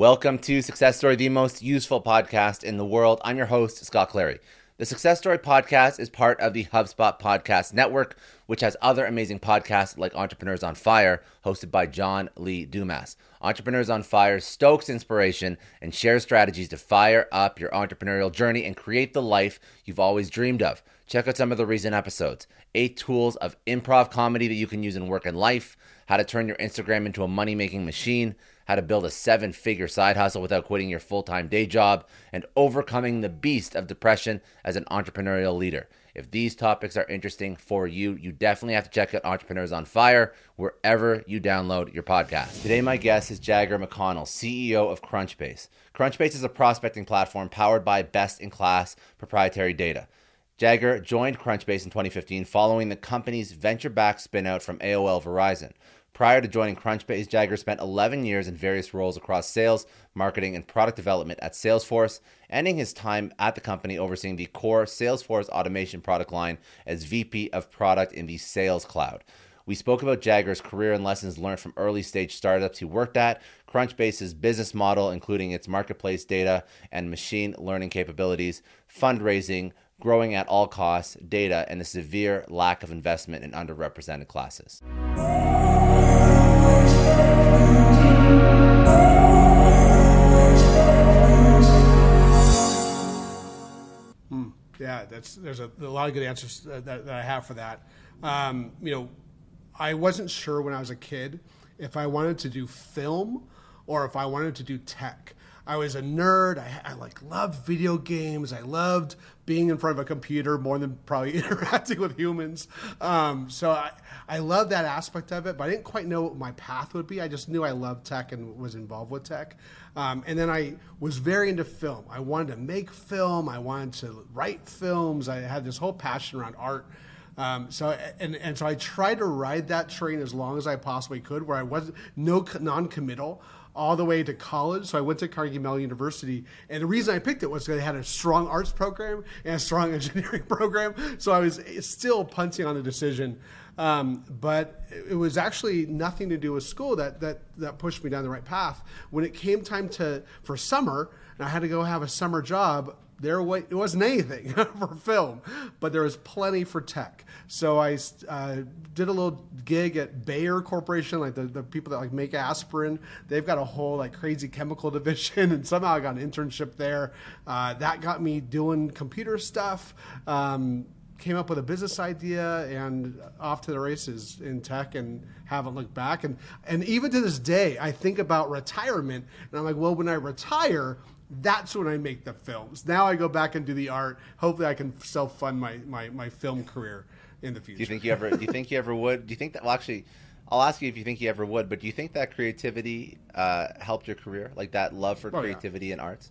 Welcome to Success Story, the most useful podcast in the world. I'm your host, Scott Clary. The Success Story podcast is part of the HubSpot Podcast Network, which has other amazing podcasts like Entrepreneurs on Fire, hosted by John Lee Dumas. Entrepreneurs on Fire stokes inspiration and shares strategies to fire up your entrepreneurial journey and create the life you've always dreamed of. Check out some of the recent episodes eight tools of improv comedy that you can use in work and life, how to turn your Instagram into a money making machine how to build a seven figure side hustle without quitting your full time day job, and overcoming the beast of depression as an entrepreneurial leader. If these topics are interesting for you, you definitely have to check out Entrepreneurs on Fire wherever you download your podcast. Today, my guest is Jager McConnell, CEO of Crunchbase. Crunchbase is a prospecting platform powered by best in class proprietary data. Jager joined Crunchbase in 2015 following the company's venture backed spinout from AOL Verizon. Prior to joining Crunchbase, Jager spent 11 years in various roles across sales, marketing, and product development at Salesforce, ending his time at the company overseeing the core Salesforce automation product line as VP of Product in the Sales Cloud. We spoke about Jager's career and lessons learned from early stage startups he worked at, Crunchbase's business model, including its marketplace data and machine learning capabilities, fundraising, growing at all costs, data, and the severe lack of investment in underrepresented classes. A, lot of good answers that, that I have for that. Um, you know, I wasn't sure when I was a kid if I wanted to do film or if I wanted to do tech. I was a nerd. I, I, like loved video games. I loved being in front of a computer more than probably interacting with humans. Um, so I, I love that aspect of it, but I didn't quite know what my path would be. I just knew I loved tech and was involved with tech. Um, and then I was very into film. I wanted to make film. I wanted to write films. I had this whole passion around art. Um, so and and so I tried to ride that train as long as I possibly could, where I was no non-committal all the way to college. So I went to Carnegie Mellon University, and the reason I picked it was because they had a strong arts program and a strong engineering program. So I was still punting on the decision. Um, but it was actually nothing to do with school that, that, that pushed me down the right path. When it came time to for summer, and I had to go have a summer job, there it wasn't anything for film, but there was plenty for tech. So I uh, did a little gig at Bayer Corporation, like the, the people that like make aspirin. They've got a whole like crazy chemical division, and somehow I got an internship there. Uh, that got me doing computer stuff. Um, came up with a business idea and off to the races in tech and haven't looked back and and even to this day I think about retirement and I'm like well when I retire that's when I make the films. Now I go back and do the art. Hopefully, I can self fund my, my, my film career in the future. Do you think you ever? do you think you ever would? Do you think that? Well, actually, I'll ask you if you think you ever would. But do you think that creativity uh, helped your career? Like that love for oh, creativity yeah. and arts?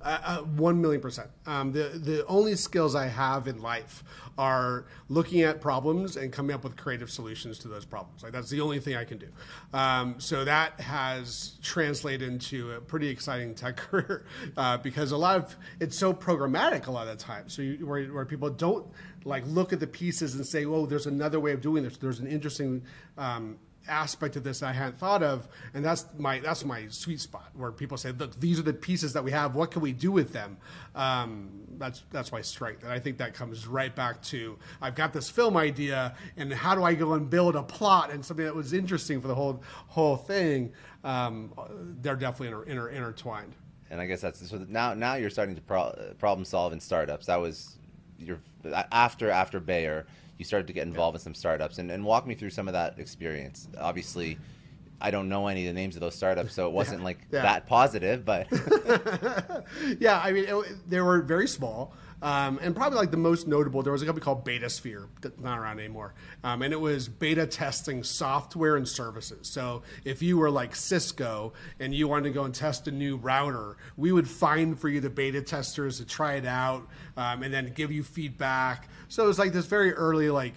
Uh, uh, one million percent. Um, the the only skills I have in life are looking at problems and coming up with creative solutions to those problems. Like that's the only thing I can do. Um, so that has translated into a pretty exciting tech career uh, because a lot of it's so programmatic a lot of the time. So you, where, where people don't like look at the pieces and say, "Oh, there's another way of doing this." There's an interesting um, aspect of this I hadn't thought of, and that's my that's my sweet spot where people say, "Look, these are the pieces that we have. What can we do with them?" Um, that's that's my strength, and I think that comes right back to I've got this film idea, and how do I go and build a plot and something that was interesting for the whole whole thing? Um, they're definitely inter, inter, intertwined. and I guess that's so now. Now you're starting to pro- problem solve in startups. That was your after after Bayer. You started to get involved yeah. in some startups, and, and walk me through some of that experience. Obviously, I don't know any of the names of those startups, so it wasn't yeah, like yeah. that positive. But yeah, I mean, it, they were very small. Um, and probably like the most notable, there was a company called Betasphere, not around anymore. Um, and it was beta testing software and services. So if you were like Cisco and you wanted to go and test a new router, we would find for you the beta testers to try it out um, and then give you feedback. So it was like this very early, like,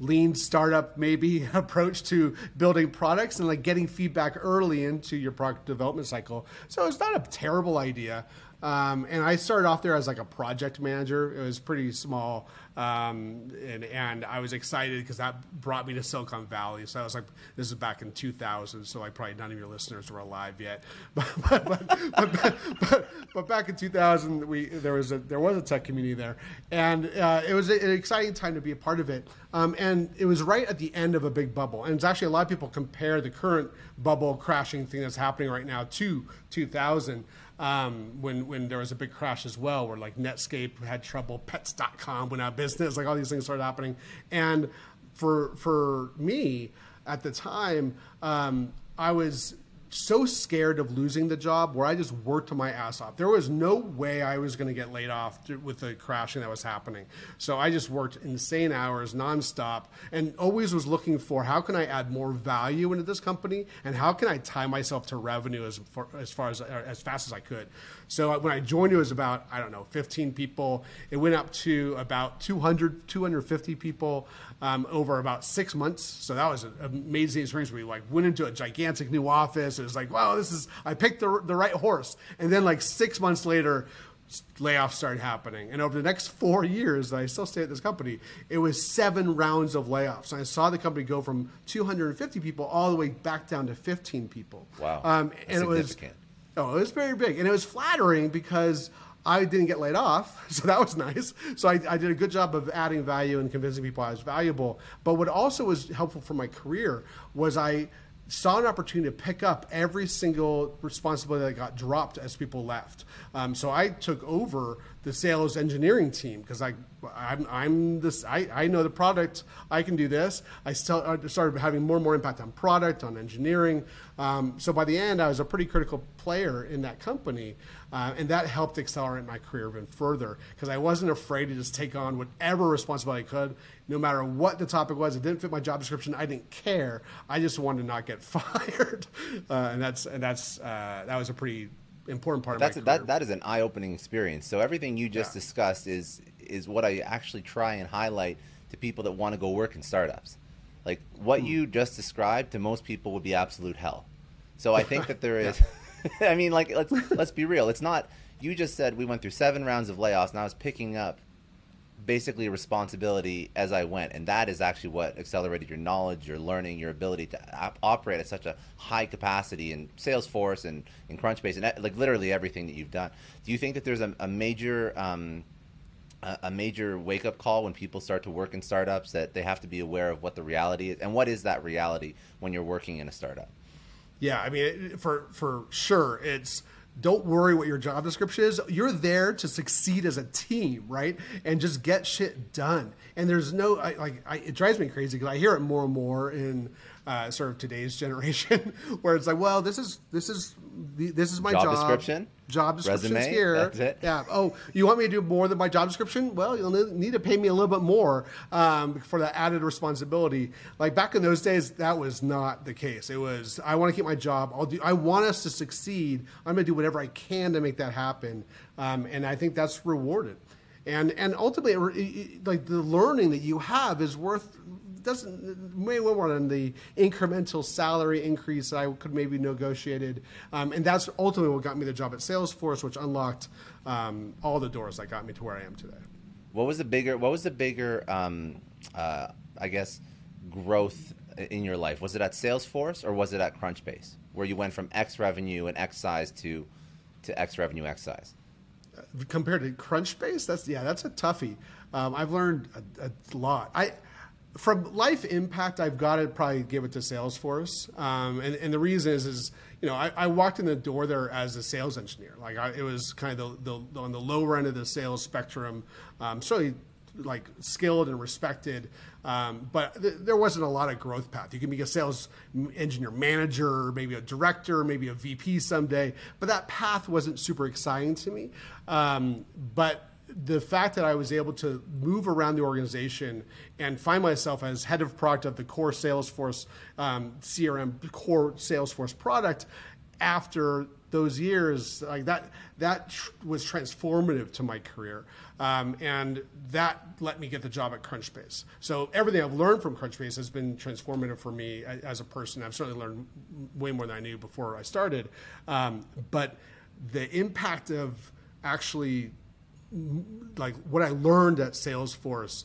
lean startup maybe approach to building products and like getting feedback early into your product development cycle. So it's not a terrible idea. Um, and I started off there as like a project manager. It was pretty small, um, and and I was excited because that brought me to Silicon Valley. So I was like, this is back in 2000, so like probably none of your listeners were alive yet. But but, but, but, but, back in 2000, we there was a there was a tech community there, and uh, it was an exciting time to be a part of it. Um, and it was right at the end of a big bubble. And it's actually a lot of people compare the current bubble crashing thing that's happening right now to 2000 um, when when there was a big crash as well, where like Netscape had trouble, Pets.com went out of business, like all these things started happening. And for for me at the time, um, I was so scared of losing the job where I just worked my ass off. There was no way I was going to get laid off with the crashing that was happening. So I just worked insane hours nonstop and always was looking for how can I add more value into this company and how can I tie myself to revenue as far as, far as, uh, as fast as I could. So when I joined, it was about, I don't know, 15 people. It went up to about 200, 250 people um, over about six months. So that was an amazing experience. We like went into a gigantic new office. It was like, wow, this is I picked the the right horse. And then like six months later, layoffs started happening. And over the next four years, I still stay at this company, it was seven rounds of layoffs. And I saw the company go from 250 people all the way back down to 15 people. Wow. Um, and it was, oh, it was very big. And it was flattering because I didn't get laid off, so that was nice. So I, I, did a good job of adding value and convincing people I was valuable. But what also was helpful for my career was I saw an opportunity to pick up every single responsibility that got dropped as people left. Um, so I took over the sales engineering team because I I'm, I'm, this I, I know the product. I can do this. I still started having more and more impact on product on engineering. Um, so by the end I was a pretty critical player in that company uh, and that helped accelerate my career even further because I wasn't afraid to just take on whatever responsibility I could no matter what the topic was it didn't fit my job description I didn't care I just wanted to not get fired uh, and that's and that's uh, that was a pretty important part that's of that that is an eye-opening experience. So everything you just yeah. discussed is is what I actually try and highlight to people that want to go work in startups. Like what mm. you just described to most people would be absolute hell. So I think that there is I mean like let's let's be real. It's not you just said we went through 7 rounds of layoffs and I was picking up basically responsibility as I went, and that is actually what accelerated your knowledge, your learning, your ability to op- operate at such a high capacity in Salesforce and in Crunchbase and like literally everything that you've done. Do you think that there's a, a major um, a major wake up call when people start to work in startups that they have to be aware of what the reality is, and what is that reality when you're working in a startup? Yeah, I mean, for for sure, it's don't worry what your job description is. You're there to succeed as a team, right? And just get shit done. And there's no I, like I, it drives me crazy because I hear it more and more in uh, sort of today's generation, where it's like, well, this is this is this is my job, job. description. Job description Resume, here. That's it. Yeah. Oh, you want me to do more than my job description? Well, you'll need to pay me a little bit more um, for that added responsibility. Like back in those days, that was not the case. It was I want to keep my job. I'll do. I want us to succeed. I'm going to do whatever I can to make that happen. Um, and I think that's rewarded. And and ultimately, like the learning that you have is worth doesn't may well more on the incremental salary increase that I could maybe negotiated, um, and that's ultimately what got me the job at Salesforce, which unlocked um, all the doors that got me to where I am today. What was the bigger? What was the bigger? Um, uh, I guess growth in your life was it at Salesforce or was it at Crunchbase, where you went from X revenue and X size to to X revenue X size? Uh, compared to Crunchbase, that's yeah, that's a toughie. Um, I've learned a, a lot. I from life impact, I've got to probably give it to Salesforce, um, and and the reason is is you know I, I, walked in the door there as a sales engineer, like I, it was kind of the, the, on the lower end of the sales spectrum, um, certainly like skilled and respected, um, but th- there wasn't a lot of growth path. You can be a sales engineer manager, maybe a director, maybe a VP someday, but that path wasn't super exciting to me. Um, but the fact that I was able to move around the organization and find myself as head of product of the core Salesforce um, CRM core Salesforce product after those years like that that tr- was transformative to my career. Um, and that let me get the job at crunchbase. So everything i've learned from crunchbase has been transformative for me as a person. I've certainly learned way more than i knew before i started. Um, but the impact of actually like what I learned at Salesforce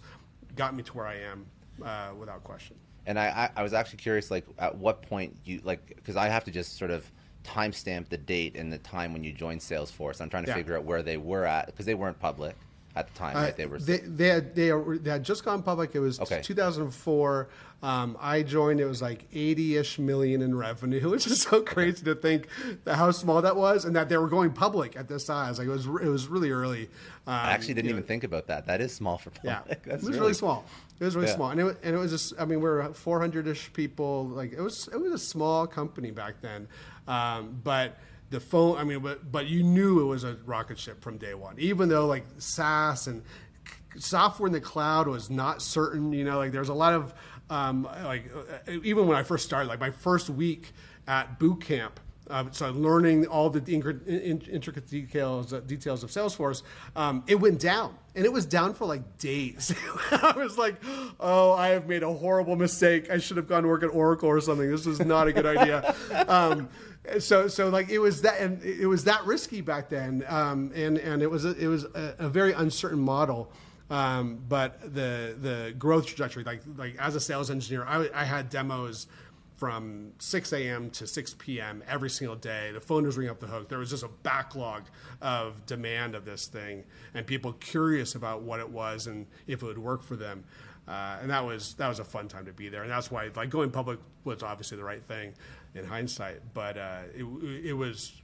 got me to where I am uh, without question. And I, I was actually curious, like, at what point you like, because I have to just sort of timestamp the date and the time when you joined Salesforce. I'm trying to yeah. figure out where they were at because they weren't public at the time. Uh, right? They were. They, they had, they, they had just gone public. It was okay. 2004. Um, I joined. It was like 80ish million in revenue, which is so crazy to think how small that was, and that they were going public at this size. Like it was. It was really early. Um, I actually didn't even know. think about that. That is small for public. Yeah, That's it was really, really small. It was really yeah. small, and it, and it was just. I mean, we were 400ish people. Like it was. It was a small company back then, um, but the phone. I mean, but but you knew it was a rocket ship from day one, even though like SaaS and software in the cloud was not certain. You know, like there's a lot of um, like uh, even when I first started, like my first week at boot camp. Uh, so learning all the intricate details uh, details of Salesforce, um, it went down, and it was down for like days. I was like, "Oh, I have made a horrible mistake. I should have gone to work at Oracle or something. This was not a good idea." Um, so so like it was that and it was that risky back then um, and and it was a, it was a, a very uncertain model um, but the the growth trajectory like like as a sales engineer I, I had demos from 6 a.m. to 6 p.m. every single day. The phone was ringing up the hook. There was just a backlog of demand of this thing, and people curious about what it was and if it would work for them. Uh, and that was that was a fun time to be there, and that's why like going public was obviously the right thing in hindsight. But uh, it, it was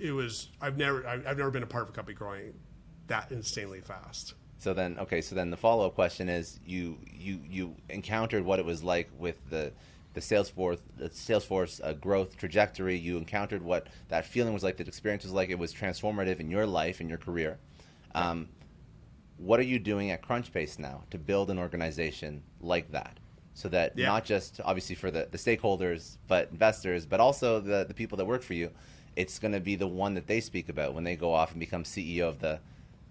it was I've never I've never been a part of a company growing that insanely fast. So then, okay, so then the follow up question is: you you you encountered what it was like with the the Salesforce the Salesforce uh, growth trajectory. You encountered what that feeling was like. That experience was like. It was transformative in your life in your career. Um, what are you doing at Crunchbase now to build an organization like that? So that yeah. not just obviously for the, the stakeholders but investors but also the, the people that work for you it's going to be the one that they speak about when they go off and become ceo of the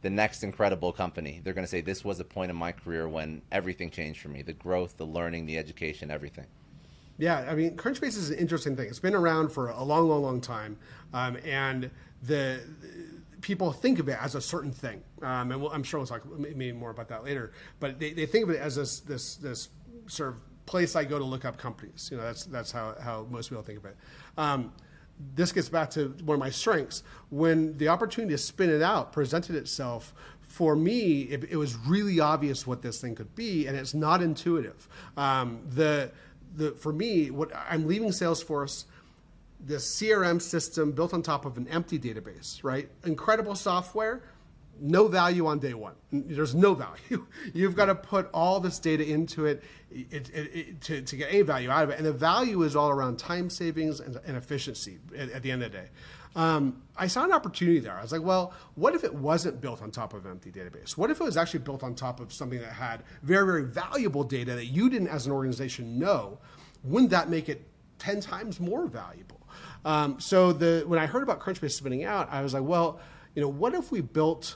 the next incredible company they're going to say this was a point in my career when everything changed for me the growth the learning the education everything yeah i mean crunchbase is an interesting thing it's been around for a long long long time um, and the people think of it as a certain thing, um, and we'll, I'm sure we'll talk maybe more about that later. But they, they think of it as this this this sort of place I go to look up companies. You know, that's that's how, how most people think of it. Um, this gets back to one of my strengths. When the opportunity to spin it out presented itself, for me, it, it was really obvious what this thing could be, and it's not intuitive. Um, the the for me, what I'm leaving Salesforce this CRM system built on top of an empty database, right? Incredible software, no value on day one. There's no value. You've got to put all this data into it, it, it, it to, to, get a value out of it. And the value is all around time savings and, and efficiency at, at, the end of the day. Um, I saw an opportunity there. I was like, well, what if it wasn't built on top of an empty database? What if it was actually built on top of something that had very, very valuable data that you didn't, as an organization, know? Wouldn't that make it 10 times more valuable? Um, so the, when I heard about Crunchbase spinning out, I was like, well, you know, what if we built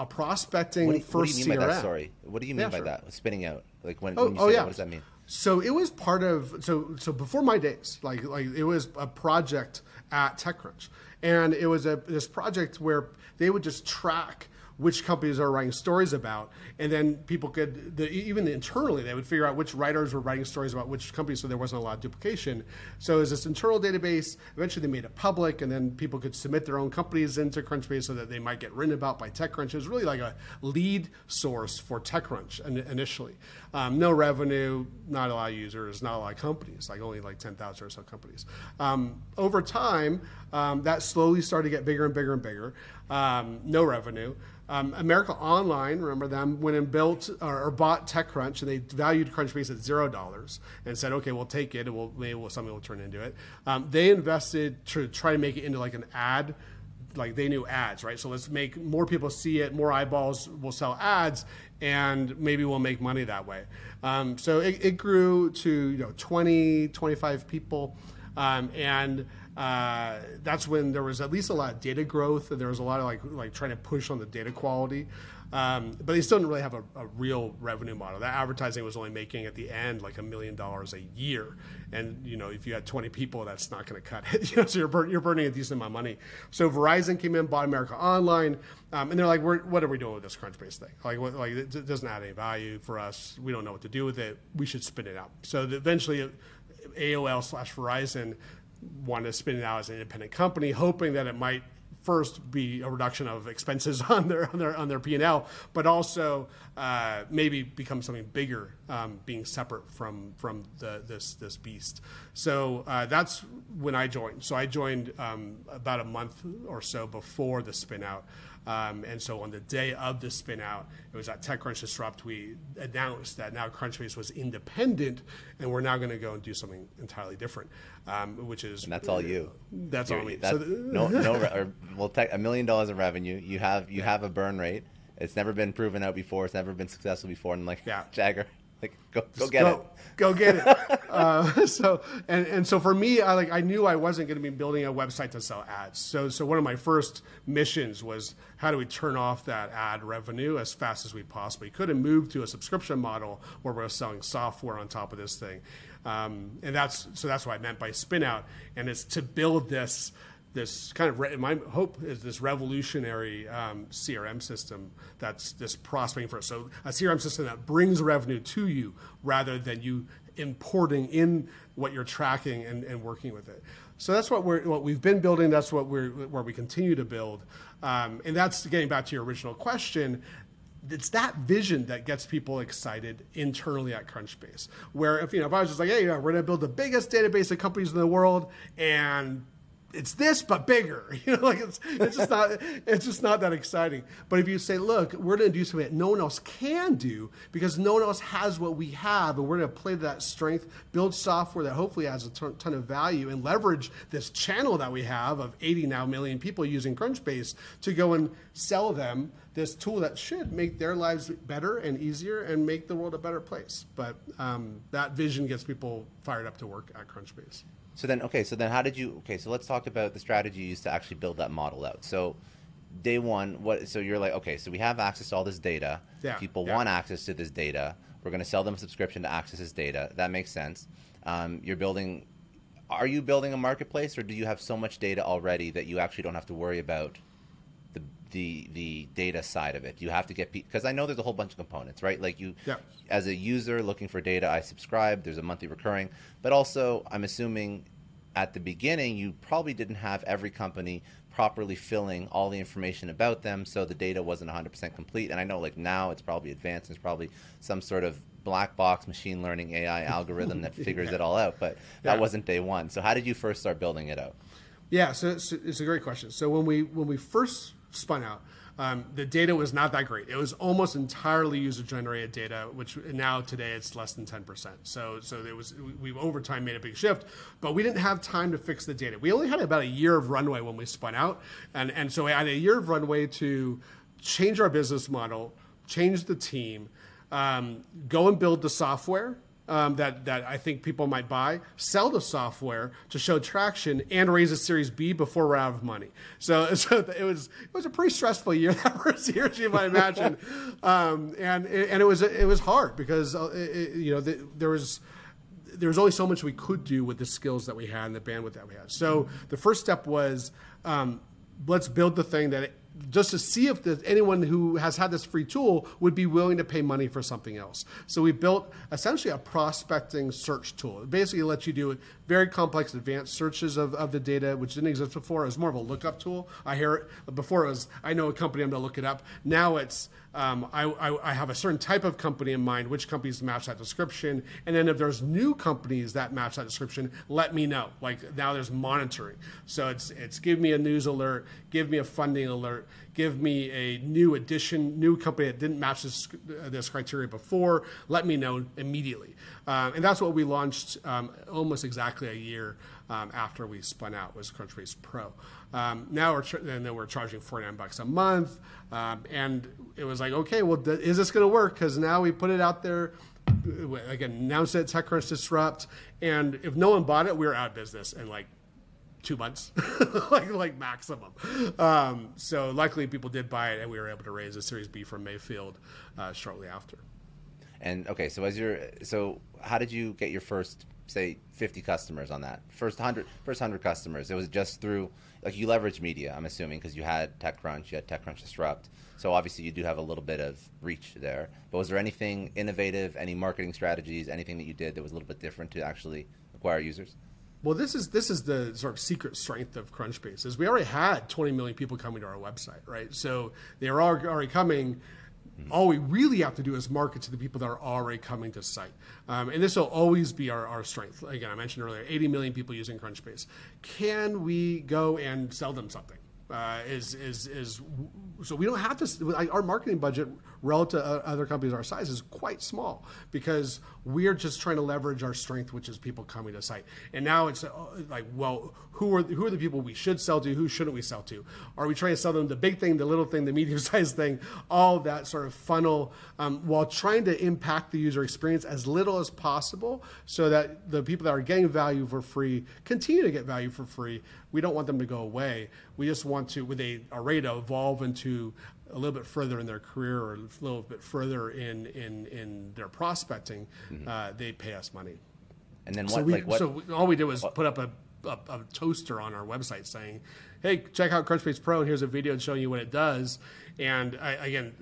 a prospecting what do, first what do you mean CRM. by that? Sorry, what do you mean yeah, by sure. that? Spinning out, like when, oh, when you oh, say yeah. that, what does that mean? So it was part of so so before my days, like like it was a project at TechCrunch, and it was a this project where they would just track which companies are writing stories about, and then people could the, even internally they would figure out which writers were writing stories about which companies, so there wasn't a lot of duplication. So was this internal database. Eventually, they made it public, and then people could submit their own companies into Crunchbase so that they might get written about by TechCrunch. It was really like a lead source for TechCrunch initially. Um, no revenue, not a lot of users, not a lot of companies, like only like 10,000 or so companies. Um, over time, um, that slowly started to get bigger and bigger and bigger. Um, no revenue. Um, America Online, remember them, went and built or, or, bought TechCrunch, and they valued Crunchbase at zero dollars, and said, "Okay, we'll take it, and we'll maybe we'll, something will turn into it." Um, they invested to try to make it into like an ad, like they knew ads, right? So let's make more people see it, more eyeballs will sell ads, and maybe we'll make money that way. Um, so it, it, grew to you know 20, 25 people, um, and uh, that's when there was at least a lot of data growth and there was a lot of like like trying to push on the data quality. Um, but they still didn't really have a, a, real revenue model. That advertising was only making at the end like a million dollars a year, and you know if you had 20 people, that's not going to cut it. you know, so you're, you're burning a decent amount of money. So Verizon came in, bought America Online, um, and they're like, "What are we doing with this Crunchbase thing? Like, what, like it doesn't add any value for us. We don't know what to do with it. We should spin it out." So eventually, AOL slash Verizon wanted to spin it out as an independent company, hoping that it might first be a reduction of expenses on their on their on their P and L, but also uh, maybe become something bigger, um, being separate from from the, this this beast. So uh, that's when I joined. So I joined um, about a month or so before the spin out. Um, and so on the day of the spin out, it was at TechCrunch Disrupt, we announced that now Crunchbase was independent and we're now going to go and do something entirely different, um, which is. And that's all you. That's You're, all me. That, so no, no, or, well, a million dollars in revenue. You have, you have a burn rate. It's never been proven out before. It's never been successful before. And like yeah. Jager, like go go get go, it. Go get it. uh, so and and so for me, I like I knew I wasn't going to be building a website to sell ads. So so one of my first missions was how do we turn off that ad revenue as fast as we possibly could and move to a subscription model where we're selling software on top of this thing. Um, and that's so that's what I meant by spin out, and it's to build this this kind of re- my hope is this revolutionary um, CRM system that's this prospering for us. So a CRM system that brings revenue to you rather than you importing in what you're tracking and, and working with it. So that's what we're what we've been building. That's what we're where we continue to build, um, and that's getting back to your original question. It's that vision that gets people excited internally at Crunchbase. Where if you know if I was just like, hey, you know, we're to build the biggest database of companies in the world, and it's this but bigger. You know, like it's it's just not it's just not that exciting. But if you say, look, we're going to do something that no one else can do because no one else has what we have, and we're going to play to that strength, build software that hopefully has a ton, ton of value, and leverage this channel that we have of 80 now million people using Crunchbase to go and sell them this tool that should make their lives better and easier and make the world a better place. But um, that vision gets people fired up to work at Crunchbase. So then, okay, so then how did you? Okay, so let's talk about the strategy you used to actually build that model out. So day one, what? So you're like, okay, so we have access to all this data. Yeah. People yeah. want access to this data. We're going to sell them a subscription to access this data. That makes sense. Um, you're building. Are you building a marketplace, or do you have so much data already that you actually don't have to worry about the the data side of it? You have to get because I know there's a whole bunch of components, right? Like you, yeah. as a user looking for data, I subscribe. There's a monthly recurring, but also I'm assuming at the beginning, you probably didn't have every company properly filling all the information about them, so the data wasn't 100% complete. And I know, like now, it's probably advanced. It's probably some sort of black box machine learning AI algorithm that figures yeah. it all out. But that yeah. wasn't day one. So how did you first start building it out? Yeah, so it's, it's a great question. So when we when we first spun out, um, the data was not that great. It was almost entirely user generated data, which now today it's less than 10%. So, so it was, we over time made a big shift, but we didn't have time to fix the data. We only had about a year of runway when we spun out. And, and so we had a year of runway to change our business model, change the team, um, go and build the software um, that that I think people might buy, sell the software to show traction, and raise a Series B before we're out of money. So, so it was it was a pretty stressful year that first year, as you might imagine, um, and and it was it was hard because uh, it, you know the, there was there was only so much we could do with the skills that we had and the bandwidth that we had. So the first step was um, let's build the thing that just to see if anyone who has had this free tool would be willing to pay money for something else. So we built essentially a prospecting search tool. It basically lets you do very complex advanced searches of, of the data, which didn't exist before. It was more of a lookup tool. I hear it before it was I know a company, I'm gonna look it up. Now it's um, I, I, I, have a certain type of company in mind, which companies match that description. And then if there's new companies that match that description, let me know. Like now there's monitoring. So it's, it's give me a news alert, give me a funding alert, give me a new addition, new company that didn't match this, this criteria before, let me know immediately. Uh, and that's what we launched um, almost exactly a year um, after we spun out was Crunchbase Pro. Um, now we're and then we're charging 49 bucks a month, um, and it was like, okay, well, is this going to work? Because now we put it out there. Again, announced it, TechCrunch Disrupt, and if no one bought it, we were out of business in like two months, like like maximum. Um, so luckily, people did buy it, and we were able to raise a Series B from Mayfield uh, shortly after. And okay, so as you're, so how did you get your first, say, 50 customers on that? First 100, first 100 customers. It was just through, like you leveraged media, I'm assuming, because you had TechCrunch, you had TechCrunch Disrupt. So obviously you do have a little bit of reach there. But was there anything innovative, any marketing strategies, anything that you did that was a little bit different to actually acquire users? Well, this is this is the sort of secret strength of Crunchbase is we already had 20 million people coming to our website, right? So they are already coming all we really have to do is market to the people that are already coming to site. Um, and this will always be our, our strength. Again, I mentioned earlier 80 million people using Crunchbase. Can we go and sell them something? Uh, is is is so we don't have to. Our marketing budget relative to other companies our size is quite small because we're just trying to leverage our strength, which is people coming to site. And now it's uh, like, well, who are who are the people we should sell to? Who shouldn't we sell to? Are we trying to sell them the big thing, the little thing, the medium sized thing, all that sort of funnel, um, while trying to impact the user experience as little as possible, so that the people that are getting value for free continue to get value for free. We don't want them to go away. We just want to, with a, a rate to evolve into a little bit further in their career or a little bit further in in, in their prospecting, mm-hmm. uh, they pay us money. And then what? So, we, like what, so we, all we did was what? put up a, a, a, toaster on our website saying, "Hey, check out Crunchbase Pro, and here's a video showing you what it does." And I, again,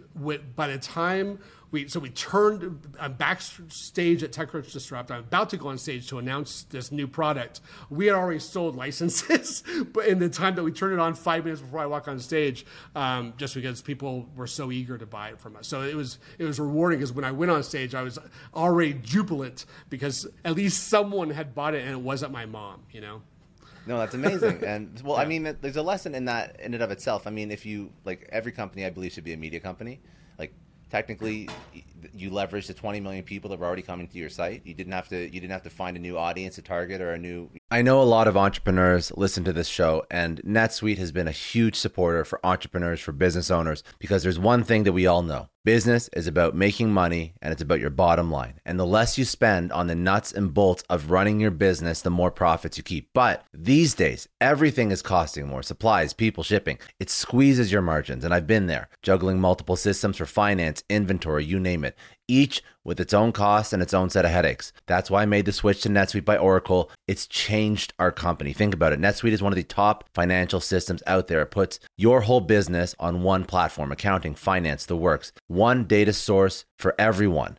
by the time we so we turned I'm backstage at TechCrunch Disrupt. I'm about to go on stage to announce this new product. We had already sold licenses, but in the time that we turned it on, five minutes before I walk on stage, um, just because people were so eager to buy it from us. So it was it was rewarding because when I went on stage, I was already jubilant because at least someone had bought it and it wasn't my mom. You know. No, that's amazing. And well, yeah. I mean, there's a lesson in that in and of itself. I mean, if you like every company, I believe should be a media company. Like technically you leverage the 20 million people that were already coming to your site you didn't have to you didn't have to find a new audience to target or a new i know a lot of entrepreneurs listen to this show and netsuite has been a huge supporter for entrepreneurs for business owners because there's one thing that we all know Business is about making money and it's about your bottom line. And the less you spend on the nuts and bolts of running your business, the more profits you keep. But these days, everything is costing more supplies, people, shipping. It squeezes your margins. And I've been there, juggling multiple systems for finance, inventory, you name it each with its own costs and its own set of headaches. That's why I made the switch to NetSuite by Oracle. It's changed our company. Think about it. NetSuite is one of the top financial systems out there. It puts your whole business on one platform accounting, finance, the works, one data source for everyone.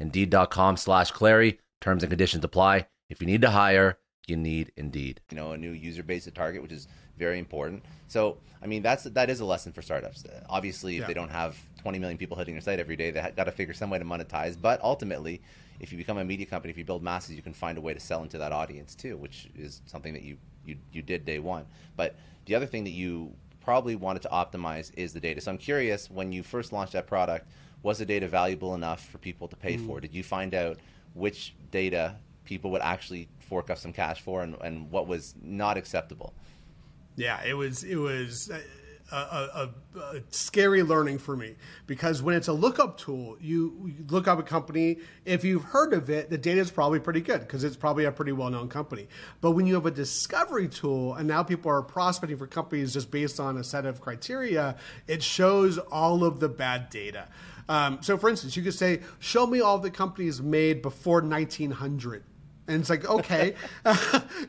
Indeed.com slash Clary. Terms and conditions apply. If you need to hire, you need Indeed. You know, a new user base to target, which is very important. So, I mean, that's that is a lesson for startups. Obviously, if yeah. they don't have 20 million people hitting their site every day, they got to figure some way to monetize. But ultimately, if you become a media company, if you build masses, you can find a way to sell into that audience too, which is something that you you, you did day one. But the other thing that you probably wanted to optimize is the data. So I'm curious, when you first launched that product, was the data valuable enough for people to pay mm. for? Did you find out which data people would actually fork up some cash for and, and what was not acceptable? Yeah, it was it was a, a, a, scary learning for me because when it's a lookup tool, you, you, look up a company. If you've heard of it, the data is probably pretty good because it's probably a pretty well known company. But when you have a discovery tool and now people are prospecting for companies just based on a set of criteria, it shows all of the bad data. Um, so, for instance, you could say, "Show me all the companies made before 1900." And it's like, okay.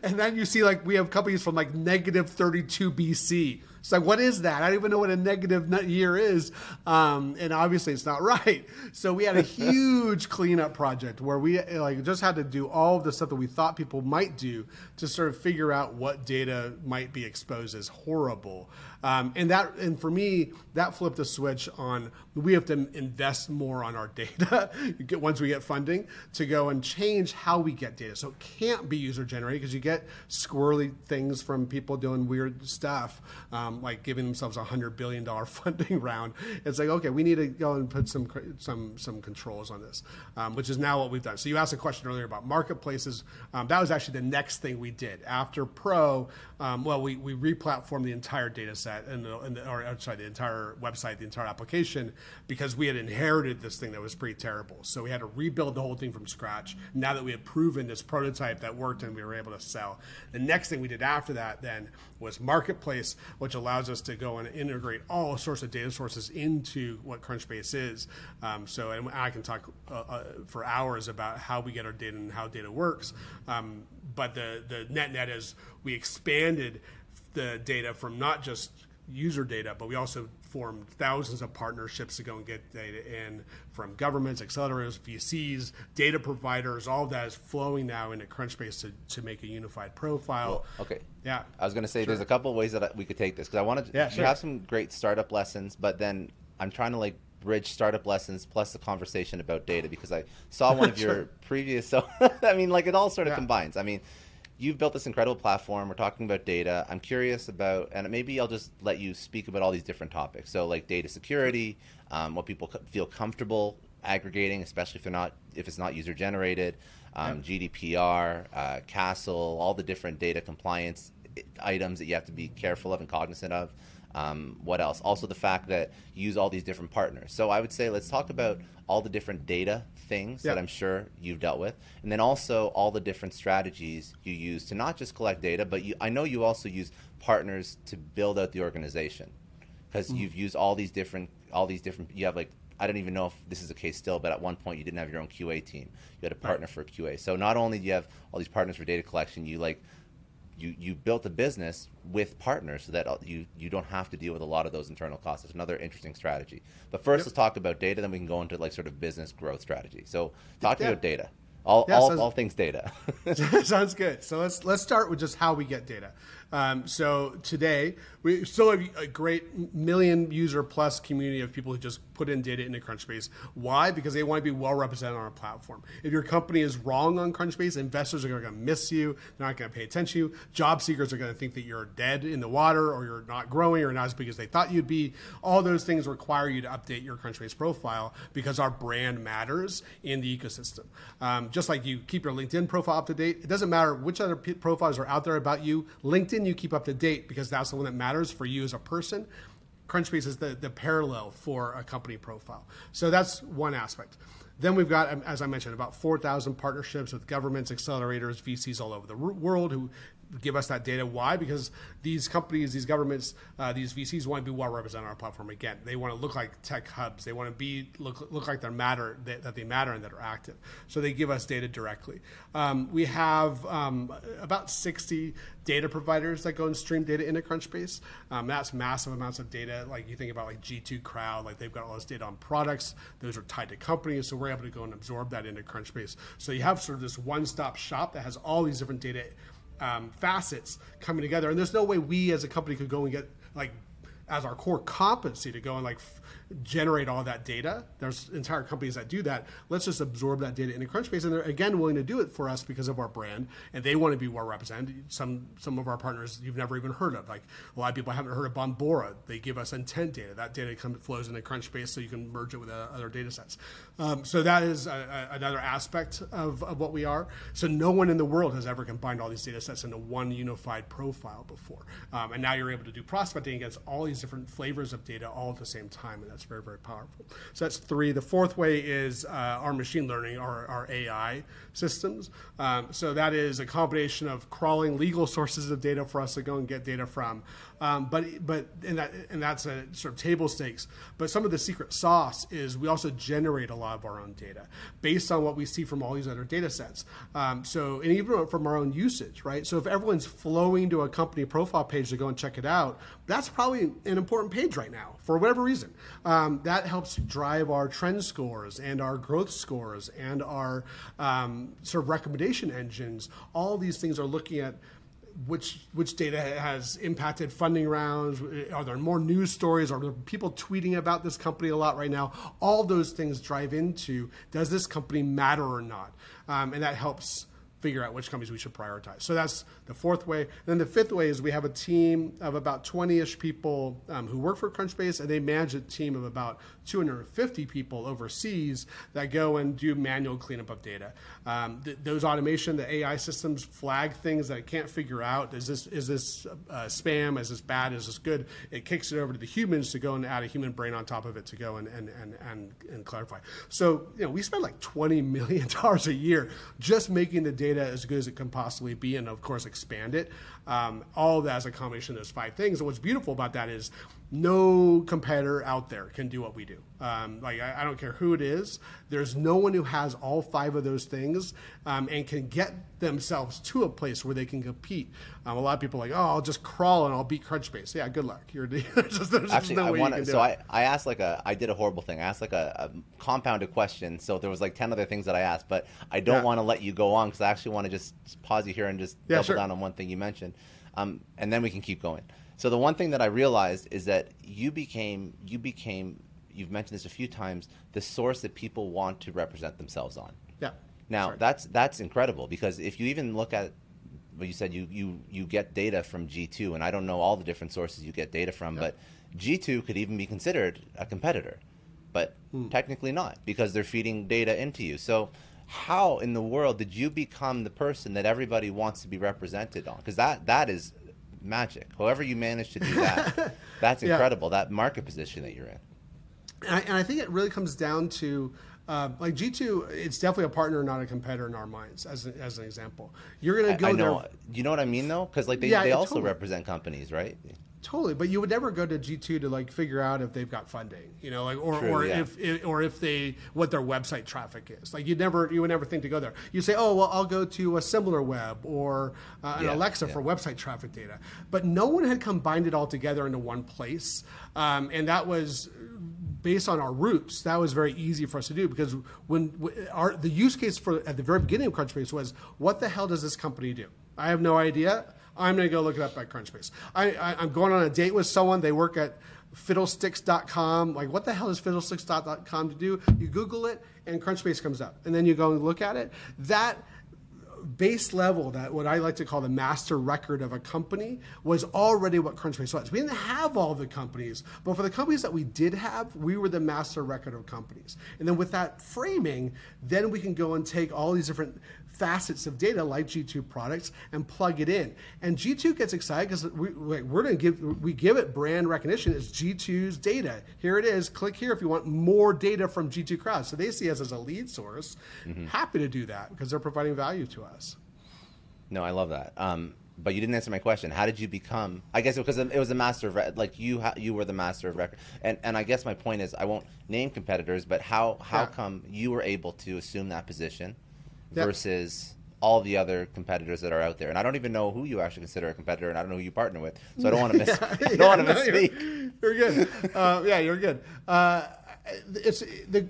and then you see like we have companies from like negative 32 BC. It's like, what is that? I don't even know what a negative year is. Um, and obviously it's not right. So we had a huge cleanup project where we like just had to do all of the stuff that we thought people might do to sort of figure out what data might be exposed as horrible. Um, and that, and for me, that flipped a switch on we have to invest more on our data once we get funding to go and change how we get data. So it can't be user generated because you get squirrely things from people doing weird stuff, um, like giving themselves a hundred billion dollar funding round. It's like okay, we need to go and put some some some controls on this, um, which is now what we've done. So you asked a question earlier about marketplaces. Um, that was actually the next thing we did after Pro. Um, well, we we replatformed the entire data set and, and or sorry, the entire website, the entire application, because we had inherited this thing that was pretty terrible. So we had to rebuild the whole thing from scratch. Now that we had proven this prototype that worked and we were able to sell, the next thing we did after that then was Marketplace, which allows us to go and integrate all sorts of data sources into what Crunchbase is. Um, so, and I can talk uh, uh, for hours about how we get our data and how data works. Um, but the the net net is we expanded the data from not just user data, but we also formed thousands of partnerships to go and get data in from governments, accelerators, VCs, data providers. All of that is flowing now into Crunchbase to, to make a unified profile. Well, okay. Yeah. I was going to say sure. there's a couple of ways that we could take this because I wanted to yeah, sure. have some great startup lessons, but then I'm trying to like bridge startup lessons plus the conversation about data because I saw one of your sure. previous. So I mean, like it all sort of yeah. combines. I mean you've built this incredible platform. We're talking about data. I'm curious about, and maybe I'll just let you speak about all these different topics. So, like data security, um, what people feel comfortable aggregating, especially if they're not if it's not user generated, um, GDPR, uh, CASL, all the different data compliance items that you have to be careful of and cognizant of. Um, what else? Also, the fact that you use all these different partners. So, I would say let's talk about all the different data things yep. that I'm sure you've dealt with, and then also all the different strategies you use to not just collect data, but you, I know you also use partners to build out the organization because mm-hmm. you've used all these different all these different. You have like I don't even know if this is the case still, but at one point you didn't have your own QA team. You had a partner right. for QA. So not only do you have all these partners for data collection, you like you you built a business with partners so that you you don't have to deal with a lot of those internal costs. It's another interesting strategy. But first, yep. let's talk about data. Then we can go into like sort of business growth strategy. So, talk to yeah. about data. All, yeah, all, sounds, all things data. sounds good. So let's let's start with just how we get data. Um, so today we still have a great million user plus community of people who just put in data into Crunchbase. Why? Because they want to be well represented on our platform. If your company is wrong on Crunchbase, investors are going to miss you. They're not going to pay attention to you. Job seekers are going to think that you're dead in the water or you're not growing or not as big as they thought you'd be. All those things require you to update your Crunchbase profile because our brand matters in the ecosystem. Um, just like you keep your LinkedIn profile up to date, it doesn't matter which other profiles are out there about you. LinkedIn you keep up to date because that's the one that matters for you as a person. Crunchbase is the, the parallel for a company profile. So that's one aspect. Then we've got, um, as I mentioned, about 4,000 partnerships with governments, accelerators, VCs all over the world who give us that data. Why? Because these companies, these governments, uh, these VCs want to be well represented on our platform. Again, they want to look like tech hubs. They want to be look look like they matter that, that they matter and that are active. So they give us data directly. Um, we have um, about 60 data providers that go and stream data into Crunchbase. Um, that's massive amounts of data. Like you think about like G2 Crowd, like they've got all this data on products. Those are tied to companies. So we're able to go and absorb that into Crunchbase. So you have sort of this one-stop shop that has all these different data um, facets coming together, and there's no way we as a company could go and get like as our core competency to go and like f- generate all that data. There's entire companies that do that. Let's just absorb that data into Crunchbase, and they're again willing to do it for us because of our brand, and they want to be well represented. Some some of our partners you've never even heard of, like a lot of people haven't heard of Bombora. They give us intent data. That data comes flows into Crunchbase, so you can merge it with uh, other data sets. Um, so that is a, a, another aspect of, of what we are. So no one in the world has ever combined all these data sets into one unified profile before, um, and now you're able to do prospecting against all these different flavors of data all at the same time, and that's very, very powerful. So that's three. The fourth way is uh, our machine learning, our, our AI systems. Um, so that is a combination of crawling legal sources of data for us to go and get data from. Um, but but and that and that's a sort of table stakes. But some of the secret sauce is we also generate a lot of our own data based on what we see from all these other data sets. Um, so and even from our own usage, right? So if everyone's flowing to a company profile page to go and check it out, that's probably an important page right now for whatever reason. Um, that helps drive our trend scores and our growth scores and our um, sort of recommendation engines. All these things are looking at which which data has impacted funding rounds? Are there more news stories? Are there people tweeting about this company a lot right now? All those things drive into does this company matter or not, um, and that helps figure out which companies we should prioritize. So that's the fourth way. And then the fifth way is we have a team of about 20-ish people um, who work for Crunchbase, and they manage a team of about 250 people overseas that go and do manual cleanup of data. Um, th- those automation, the AI systems flag things that it can't figure out. Is this is this uh, spam? Is this bad? Is this good? It kicks it over to the humans to go and add a human brain on top of it to go and and and and, and clarify. So you know we spend like 20 million dollars a year just making the data as good as it can possibly be, and of course expand it. Um, all of that as a combination of those five things. And what's beautiful about that is no competitor out there can do what we do. Um, like I, I, don't care who it is. There's no one who has all five of those things um, and can get themselves to a place where they can compete. Um, a lot of people are like, oh, I'll just crawl and I'll beat Crunchbase. Yeah, good luck. You're just, actually no I want so I, I asked like a I did a horrible thing. I asked like a, a, compounded question. So there was like ten other things that I asked, but I don't yeah. want to let you go on because I actually want to just pause you here and just yeah, double sure. down on one thing you mentioned, um, and then we can keep going. So the one thing that I realized is that you became you became you've mentioned this a few times the source that people want to represent themselves on. Yeah. Now Sorry. that's that's incredible because if you even look at what you said you you you get data from G2 and I don't know all the different sources you get data from, but G2 could even be considered a competitor, but hmm. technically not because they're feeding data into you. So how in the world did you become the person that everybody wants to be represented on? Because that that is magic. However you manage to do that, that's incredible. Yeah. That market position that you're in. And I, and I, think it really comes down to uh, like G2. It's definitely a partner, not a competitor in our minds. As, a, as an example, you're going to go I, I know. there. You know what I mean, though, because like they, yeah, they also totally. represent companies, right? Totally, but you would never go to G two to like figure out if they've got funding, you know, like or True, or yeah. if, or if they what their website traffic is. Like you never you would never think to go there. You say, oh well, I'll go to a Similarweb or uh, an yeah, Alexa yeah. for website traffic data. But no one had combined it all together into one place, um, and that was based on our roots, that was very easy for us to do because when our the use case for at the very beginning of Crunchbase was, what the hell does this company do? I have no idea. I'm going to go look it up at Crunchbase. I, I, am going on a date with someone. They work at fiddlesticks.com. Like, what the hell is fiddlesticks.com to do? You Google it, and Crunchbase comes up. And then you go and look at it. That base level, that what I like to call the master record of a company, was already what Crunchbase was. We didn't have all the companies, but for the companies that we did have, we were the master record of companies. And then with that framing, then we can go and take all these different facets of data like G2 products and plug it in. And G2 gets excited because we, we're going to give we give it brand recognition as G2's data. Here it is. Click here if you want more data from G2 Crowd. So they see us as a lead source. Mm-hmm. Happy to do that because they're providing value to us. No, I love that. Um, but you didn't answer my question. How did you become? I guess because it was a master of re- like you. Ha- you were the master of record, and and I guess my point is I won't name competitors, but how how yeah. come you were able to assume that position? yep. versus all the other competitors that are out there. And I don't even know who you actually consider a competitor, and I don't know who you partner with. So I don't want to miss. yeah, don't want to misspeak. You're, you're, good. Uh, yeah, you're good. Uh, it's the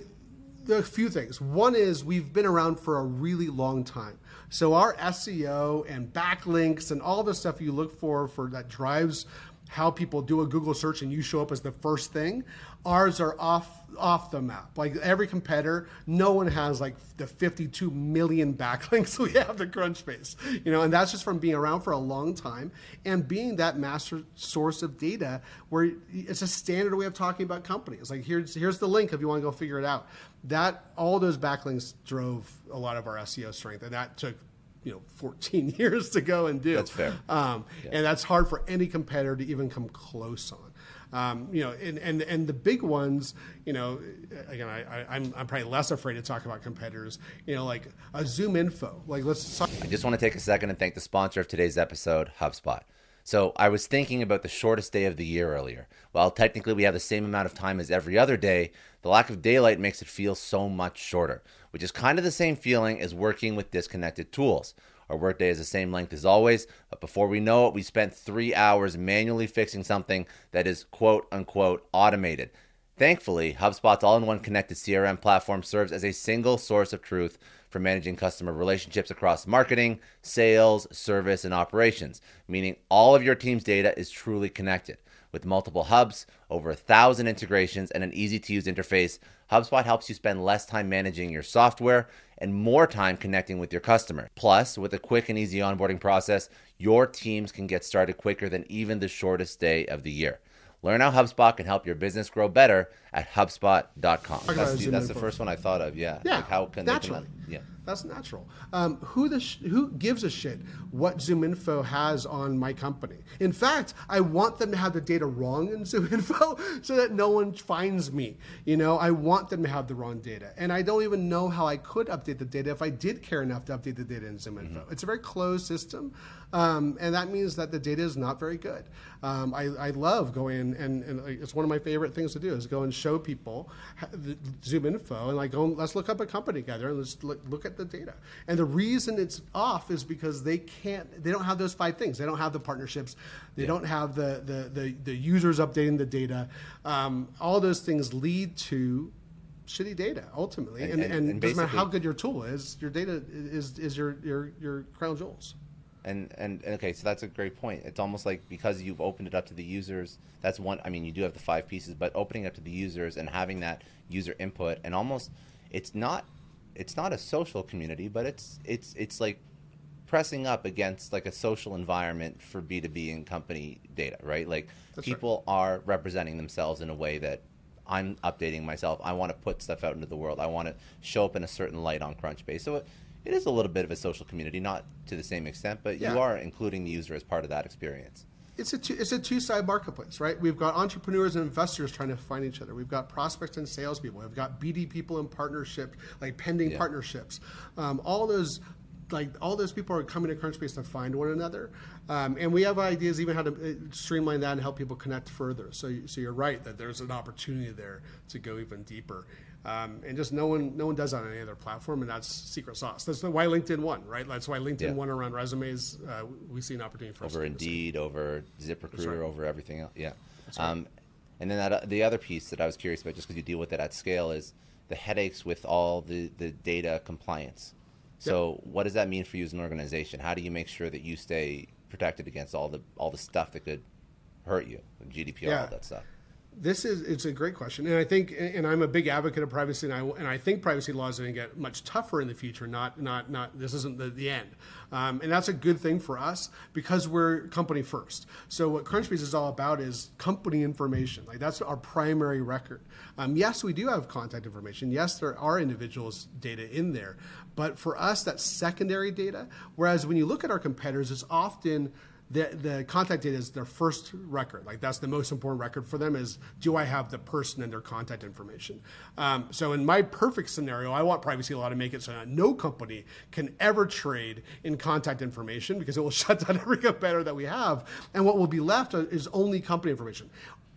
a few things. One is we've been around for a really long time. So our SEO and backlinks and all the stuff you look for for that drives how people do a Google search and you show up as the first thing. Ours are off off the map. Like every competitor, no one has like the 52 million backlinks we have to Crunchbase. You know, and that's just from being around for a long time and being that master source of data where it's a standard way of talking about companies. Like here's here's the link if you want to go figure it out. That all those backlinks drove a lot of our SEO strength, and that took you know 14 years to go and do. That's fair. Um, yeah. And that's hard for any competitor to even come close on. Um, you know, and, and and the big ones, you know, again, I, I, am I'm, I'm probably less afraid to talk about competitors. You know, like a Zoom Info, Like let's. Talk- I just want to take a second and thank the sponsor of today's episode, HubSpot. So I was thinking about the shortest day of the year earlier. While technically we have the same amount of time as every other day, the lack of daylight makes it feel so much shorter, which is kind of the same feeling as working with disconnected tools. Our workday is the same length as always, but before we know it, we spent three hours manually fixing something that is quote unquote automated. Thankfully, HubSpot's all in one connected CRM platform serves as a single source of truth for managing customer relationships across marketing, sales, service, and operations, meaning all of your team's data is truly connected. With multiple hubs, over a thousand integrations, and an easy to use interface, HubSpot helps you spend less time managing your software and more time connecting with your customer. Plus, with a quick and easy onboarding process, your teams can get started quicker than even the shortest day of the year. Learn how HubSpot can help your business grow better at HubSpot.com. That's, the, that's the first one I thought of. Yeah. Yeah. Like how can naturally. They, yeah. That's natural. Um, who the sh- who gives a shit what ZoomInfo has on my company? In fact, I want them to have the data wrong in ZoomInfo so that no one finds me. You know, I want them to have the wrong data, and I don't even know how I could update the data if I did care enough to update the data in ZoomInfo. Mm-hmm. It's a very closed system. Um, and that means that the data is not very good. Um, I, I, love going and, and, it's one of my favorite things to do is go and show people the ZoomInfo and like go let's look up a company together and let's look, look at the data. And the reason it's off is because they can't they don't have those five things. They don't have the partnerships. They yeah. don't have the, the, the the users updating the data. Um, all those things lead to shitty data ultimately. And, and, and, and, and doesn't matter how good your tool is, your data is is your your your crown jewels. And, and okay, so that's a great point. It's almost like because you've opened it up to the users. That's one. I mean, you do have the five pieces, but opening up to the users and having that user input, and almost, it's not, it's not a social community, but it's it's it's like pressing up against like a social environment for B two B and company data, right? Like that's people right. are representing themselves in a way that I'm updating myself. I want to put stuff out into the world. I want to show up in a certain light on Crunchbase. So. It, it is a little bit of a social community, not to the same extent, but yeah. you are including the user as part of that experience. It's a two, it's a two side marketplace, right? We've got entrepreneurs and investors trying to find each other. We've got prospects and salespeople. We've got BD people in partnership, like pending yeah. partnerships. Um, all those like all those people are coming to Crunchbase to find one another, um, and we have ideas even how to uh, streamline that and help people connect further. So, so you're right that there's an opportunity there to go even deeper. Um, and just no one, no one does that on any other platform, and that's secret sauce. That's why LinkedIn won, right? That's why LinkedIn yeah. won around resumes. Uh, we see an opportunity for over Indeed, over ZipRecruiter, right. over everything else. Yeah. Right. Um, and then that, uh, the other piece that I was curious about, just because you deal with it at scale, is the headaches with all the, the data compliance. So, yep. what does that mean for you as an organization? How do you make sure that you stay protected against all the all the stuff that could hurt you, GDPR, yeah. all that stuff? This is it's a great question, and I think, and I'm a big advocate of privacy, and I and I think privacy laws are going to get much tougher in the future. Not not not this isn't the, the end, um, and that's a good thing for us because we're company first. So what Crunchbase is all about is company information. Like that's our primary record. Um, yes, we do have contact information. Yes, there are individuals' data in there, but for us, that's secondary data. Whereas when you look at our competitors, it's often the, the contact data is their first record. Like that's the most important record for them is do I have the person and their contact information? Um, so in my perfect scenario, I want privacy law to make it so that no company can ever trade in contact information because it will shut down every competitor that we have. And what will be left is only company information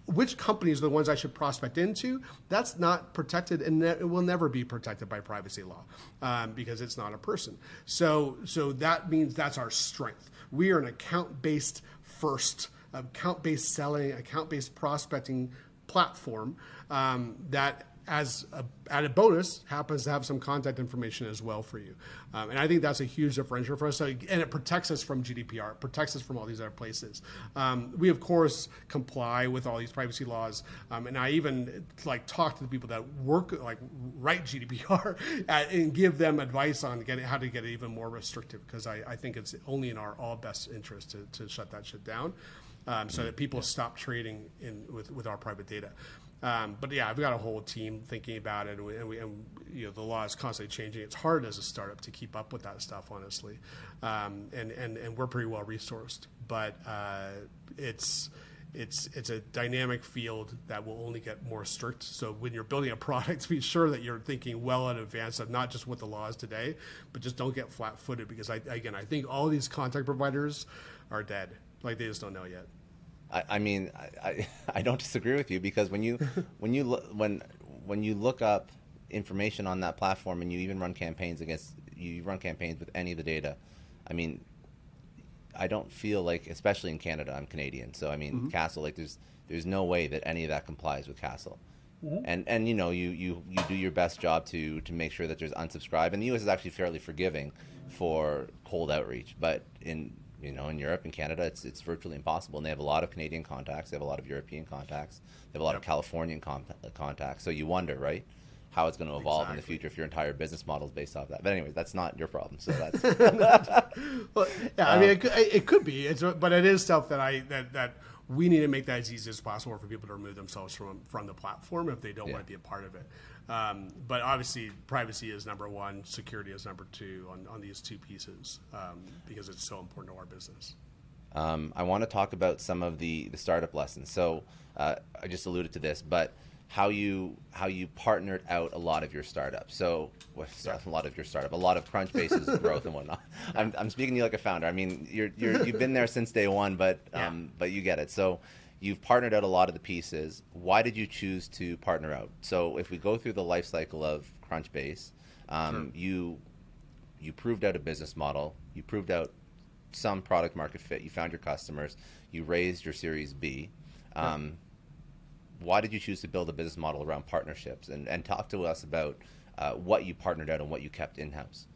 which companies are the ones I should prospect into, that's not protected and it will never be protected by privacy law um, because it's not a person. So, so that means that's our strength. We are an account based first, account based selling, account based prospecting platform um, that as a added bonus, happens to have some contact information as well for you. Um, and I think that's a huge differential for us. So, and it protects us from GDPR, it protects us from all these other places. Um, we, of course, comply with all these privacy laws. Um, and I even like talk to the people that work, like write GDPR and give them advice on getting, how to get it even more restrictive because I, I, think it's only in our all best interest to, to shut that shit down. Um, so that people stop trading in with, with our private data. Um, but yeah, I've got a whole team thinking about it, and, we, and, we, and, you know the law is constantly changing. It's hard as a startup to keep up with that stuff, honestly. Um, and, and and we're pretty well resourced, but uh, it's it's it's a dynamic field that will only get more strict. So when you're building a product, be sure that you're thinking well in advance of not just what the law is today, but just don't get flat-footed because I, again, I think all these contact providers are dead. Like they just don't know yet. I, I mean, I, I don't disagree with you because when you when you look when when you look up information on that platform and you even run campaigns against you run campaigns with any of the data, I mean, I don't feel like, especially in Canada, I'm Canadian, so I mean, mm-hmm. CASL like there's there's no way that any of that complies with CASL. Mm-hmm. And and you know you, you you do your best job to to make sure that there's unsubscribe. And the U.S. is actually fairly forgiving for cold outreach, but in you know, in Europe and Canada, it's it's virtually impossible. And they have a lot of Canadian contacts, they have a lot of European contacts, they have a lot yep. of Californian con- uh, contacts. So you wonder, right, how it's going to evolve exactly. in the future if your entire business model is based off that. But anyways, that's not your problem. So that's. well, yeah, I mean, it um, could, it could be, it's, but it is stuff that I that that we need to make that as easy as possible for people to remove themselves from from the platform if they don't yeah. want to be a part of it. Um, but obviously, privacy is number one, security is number two on, on these two pieces um, because it's so important to our business. Um, I want to talk about some of the, the startup lessons. So uh, I just alluded to this, but how you how you partnered out a lot of your startups. So well, a lot of your startup, a lot of Crunchbase's growth and whatnot. I'm, I'm speaking to you like a founder. I mean, you're, you're you've been there since day one, but um, yeah. but you get it. So You've partnered out a lot of the pieces. Why did you choose to partner out? So if we go through the life cycle of Crunchbase, um, sure. you you proved out a business model. You proved out some product market fit. You found your customers. You raised your Series B. Um, why did you choose to build a business model around partnerships? And, and talk to us about uh, what you partnered out and what you kept in house.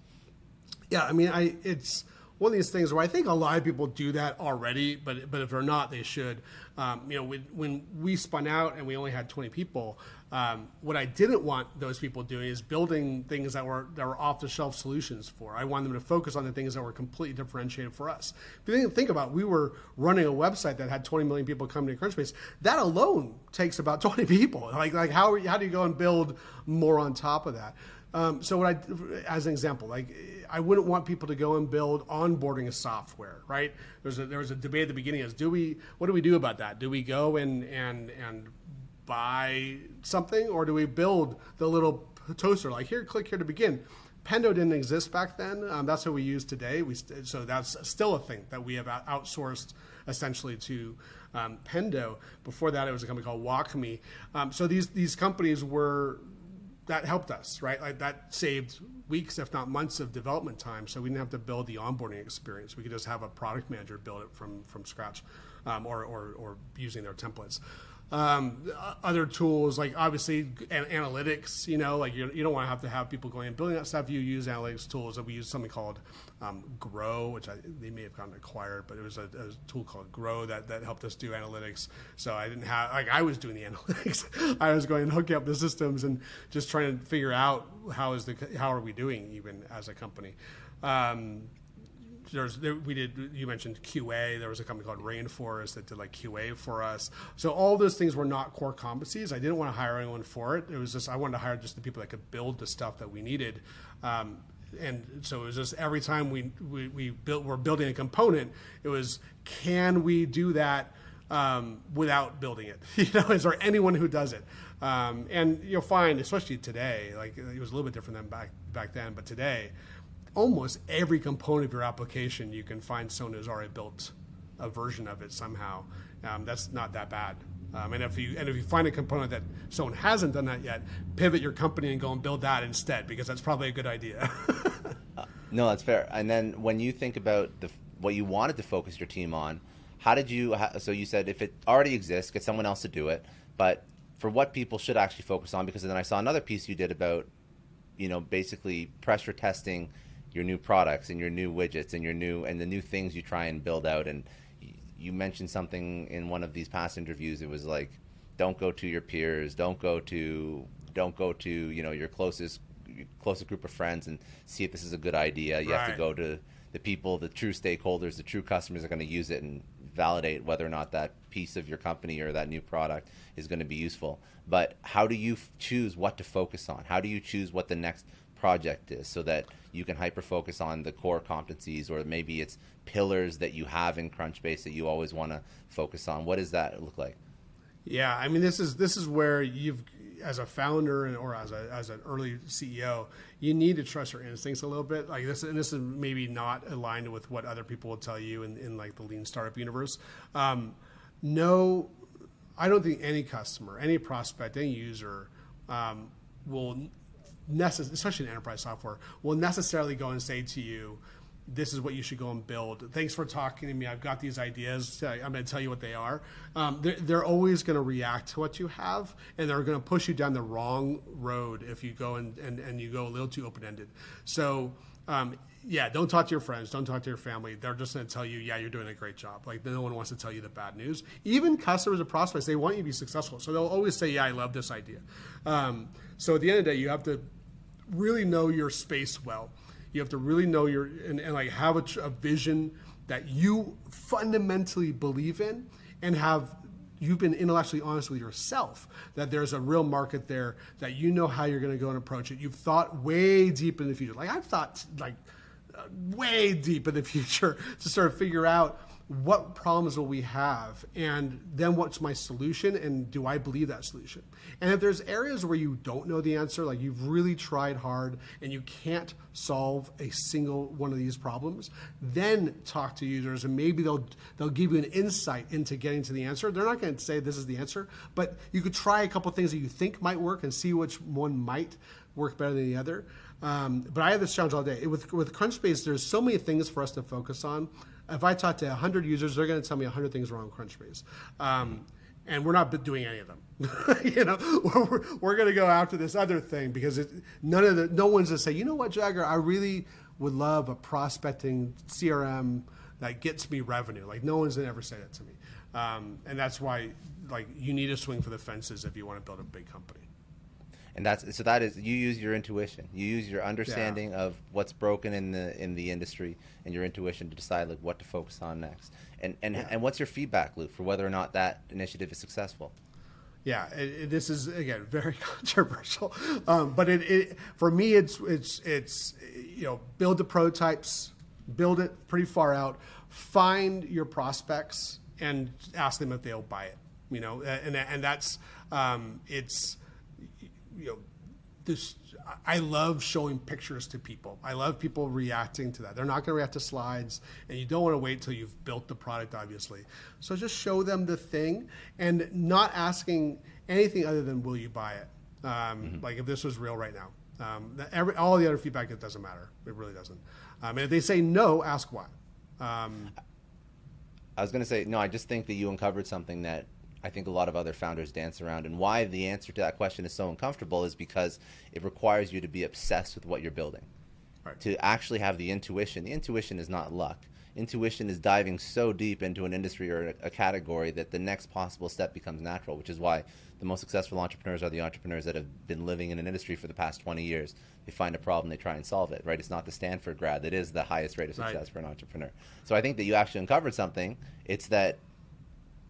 Yeah, I mean, I it's one of these things where I think a lot of people do that already, but but if they're not, they should. Um, you know, when, when we spun out and we only had 20 people, um, what I didn't want those people doing is building things that were that were off the shelf solutions for. I wanted them to focus on the things that were completely differentiated for us. If you think about, it, we were running a website that had 20 million people coming to Crunchbase. That alone takes about 20 people. Like like how how do you go and build more on top of that? Um, so what I, as an example, like I wouldn't want people to go and build onboarding software, right? There's a, there was a debate at the beginning: is do we what do we do about that? Do we go and and and buy something, or do we build the little toaster? Like here, click here to begin. Pendo didn't exist back then. Um, that's what we use today. We so that's still a thing that we have outsourced essentially to um, Pendo. Before that, it was a company called WalkMe. Um, so these these companies were that helped us, right? Like that saved weeks, if not months, of development time. So we didn't have to build the onboarding experience. We could just have a product manager build it from from scratch, um, or, or or using their templates. Um, other tools like obviously an- analytics, you know, like you, don't want to have to have people going and building that stuff. You use analytics tools. We use something called um, Grow, which I, they may have gotten acquired, but it was a, a, tool called Grow that, that helped us do analytics. So I didn't have like I was doing the analytics. I was going and hooking up the systems and just trying to figure out how is the how are we doing even as a company. Um, there's there, we did you mentioned QA. There was a company called Rainforest that did like QA for us. So all those things were not core competencies. I didn't want to hire anyone for it. It was just I wanted to hire just the people that could build the stuff that we needed. Um, and so it was just every time we we, we built we're building a component, it was can we do that um, without building it? You know, is there anyone who does it? Um, and you'll find, especially today, like it was a little bit different than back back then, but today almost every component of your application, you can find someone who's already built a version of it somehow. Um, that's not that bad. Um, and if you and if you find a component that someone hasn't done that yet, pivot your company and go and build that instead because that's probably a good idea. uh, no, that's fair. And then when you think about the what you wanted to focus your team on, how did you? How, so you said if it already exists, get someone else to do it. But for what people should actually focus on because then I saw another piece you did about you know basically pressure testing your new products and your new widgets and your new and the new things you try and build out and you mentioned something in one of these past interviews it was like don't go to your peers don't go to don't go to you know your closest closest group of friends and see if this is a good idea you right. have to go to the people the true stakeholders the true customers are going to use it and validate whether or not that piece of your company or that new product is going to be useful. But how do you f- choose what to focus on? How do you choose what the next project is so that you can hyper focus on the core competencies or maybe it's pillars that you have in Crunchbase that you always want to focus on? What does that look like? Yeah, I mean this is this is where you've as a founder or as a as an early CEO, you need to trust your instincts a little bit. Like this, and this is maybe not aligned with what other people will tell you in, in like the lean startup universe. Um, no, I don't think any customer, any prospect, any user um, will necess- especially in enterprise software, will necessarily go and say to you, this is what you should go and build. Thanks for talking to me. I've got these ideas. I'm going to tell you what they are. Um, they're, they're, always going to react to what you have, and they're going to push you down the wrong road if you go and, and, and you go a little too open ended. So, um, yeah, don't talk to your friends. Don't talk to your family. They're just going to tell you, yeah, you're doing a great job. Like, no one wants to tell you the bad news. Even customers and prospects, they want you to be successful. So they'll always say, yeah, I love this idea. Um, so at the end of the day, you have to really know your space well. You have to really know your and, and like have a, a vision that you fundamentally believe in and have you've been intellectually honest with yourself that there's a real market there that you know how you're going to go and approach it. You've thought way deep in the future. Like i've thought like uh, way deep in the future to sort of figure out what problems will we have? And then what's my solution? And do i believe that solution? And if there's areas where you don't know the answer like you've really tried hard and you can't solve a single one of these problems then talk to users and maybe they'll they'll give you an insight into getting to the answer. They're not going to say this is the answer but you could try a couple things that you think might work and see which one might work better than the other. Um, but i have this challenge all day. With, with crunchbase there's so many things for us to focus on if I talk to 100 users, they're going to tell me 100 things wrong with Crunchbase. Um, and we're not doing any of them. you know, we're, we're going to go after this other thing because it, none of the no one's going to say, you know what, Jager, I really would love a prospecting CRM that gets me revenue. Like no one's going to ever say that to me, um, and that's why like you need to swing for the fences if you want to build a big company and that's so that is you use your intuition you use your understanding yeah. of what's broken in the in the industry and your intuition to decide like what to focus on next and and, yeah. and what's your feedback loop for whether or not that initiative is successful yeah, it, it, this is again very controversial, um, but it, it, for me it's it's it's you know build the prototypes, build it pretty far out, find your prospects and ask them if they'll buy it. You know, and and that's um, it's you know, this I love showing pictures to people. I love people reacting to that. They're not going to react to slides, and you don't want to wait until you've built the product, obviously. So just show them the thing, and not asking anything other than "Will you buy it?" Um, mm-hmm. Like if this was real right now. Um, every, all the other feedback it doesn't matter. It really doesn't. Um, and if they say no, ask why. Um, I was going to say no. I just think that you uncovered something that I think a lot of other founders dance around. And why the answer to that question is so uncomfortable is because it requires you to be obsessed with what you're building. Right. To actually have the intuition. The intuition is not luck. Intuition is diving so deep into an industry or a, category that the next possible step becomes natural, which is why the most successful entrepreneurs are the entrepreneurs that have been living in an industry for the past 20 years. They find a problem, they try and solve it, right? It's not the Stanford grad that is the highest rate of success right. for an entrepreneur. So I think that you actually uncovered something. It's that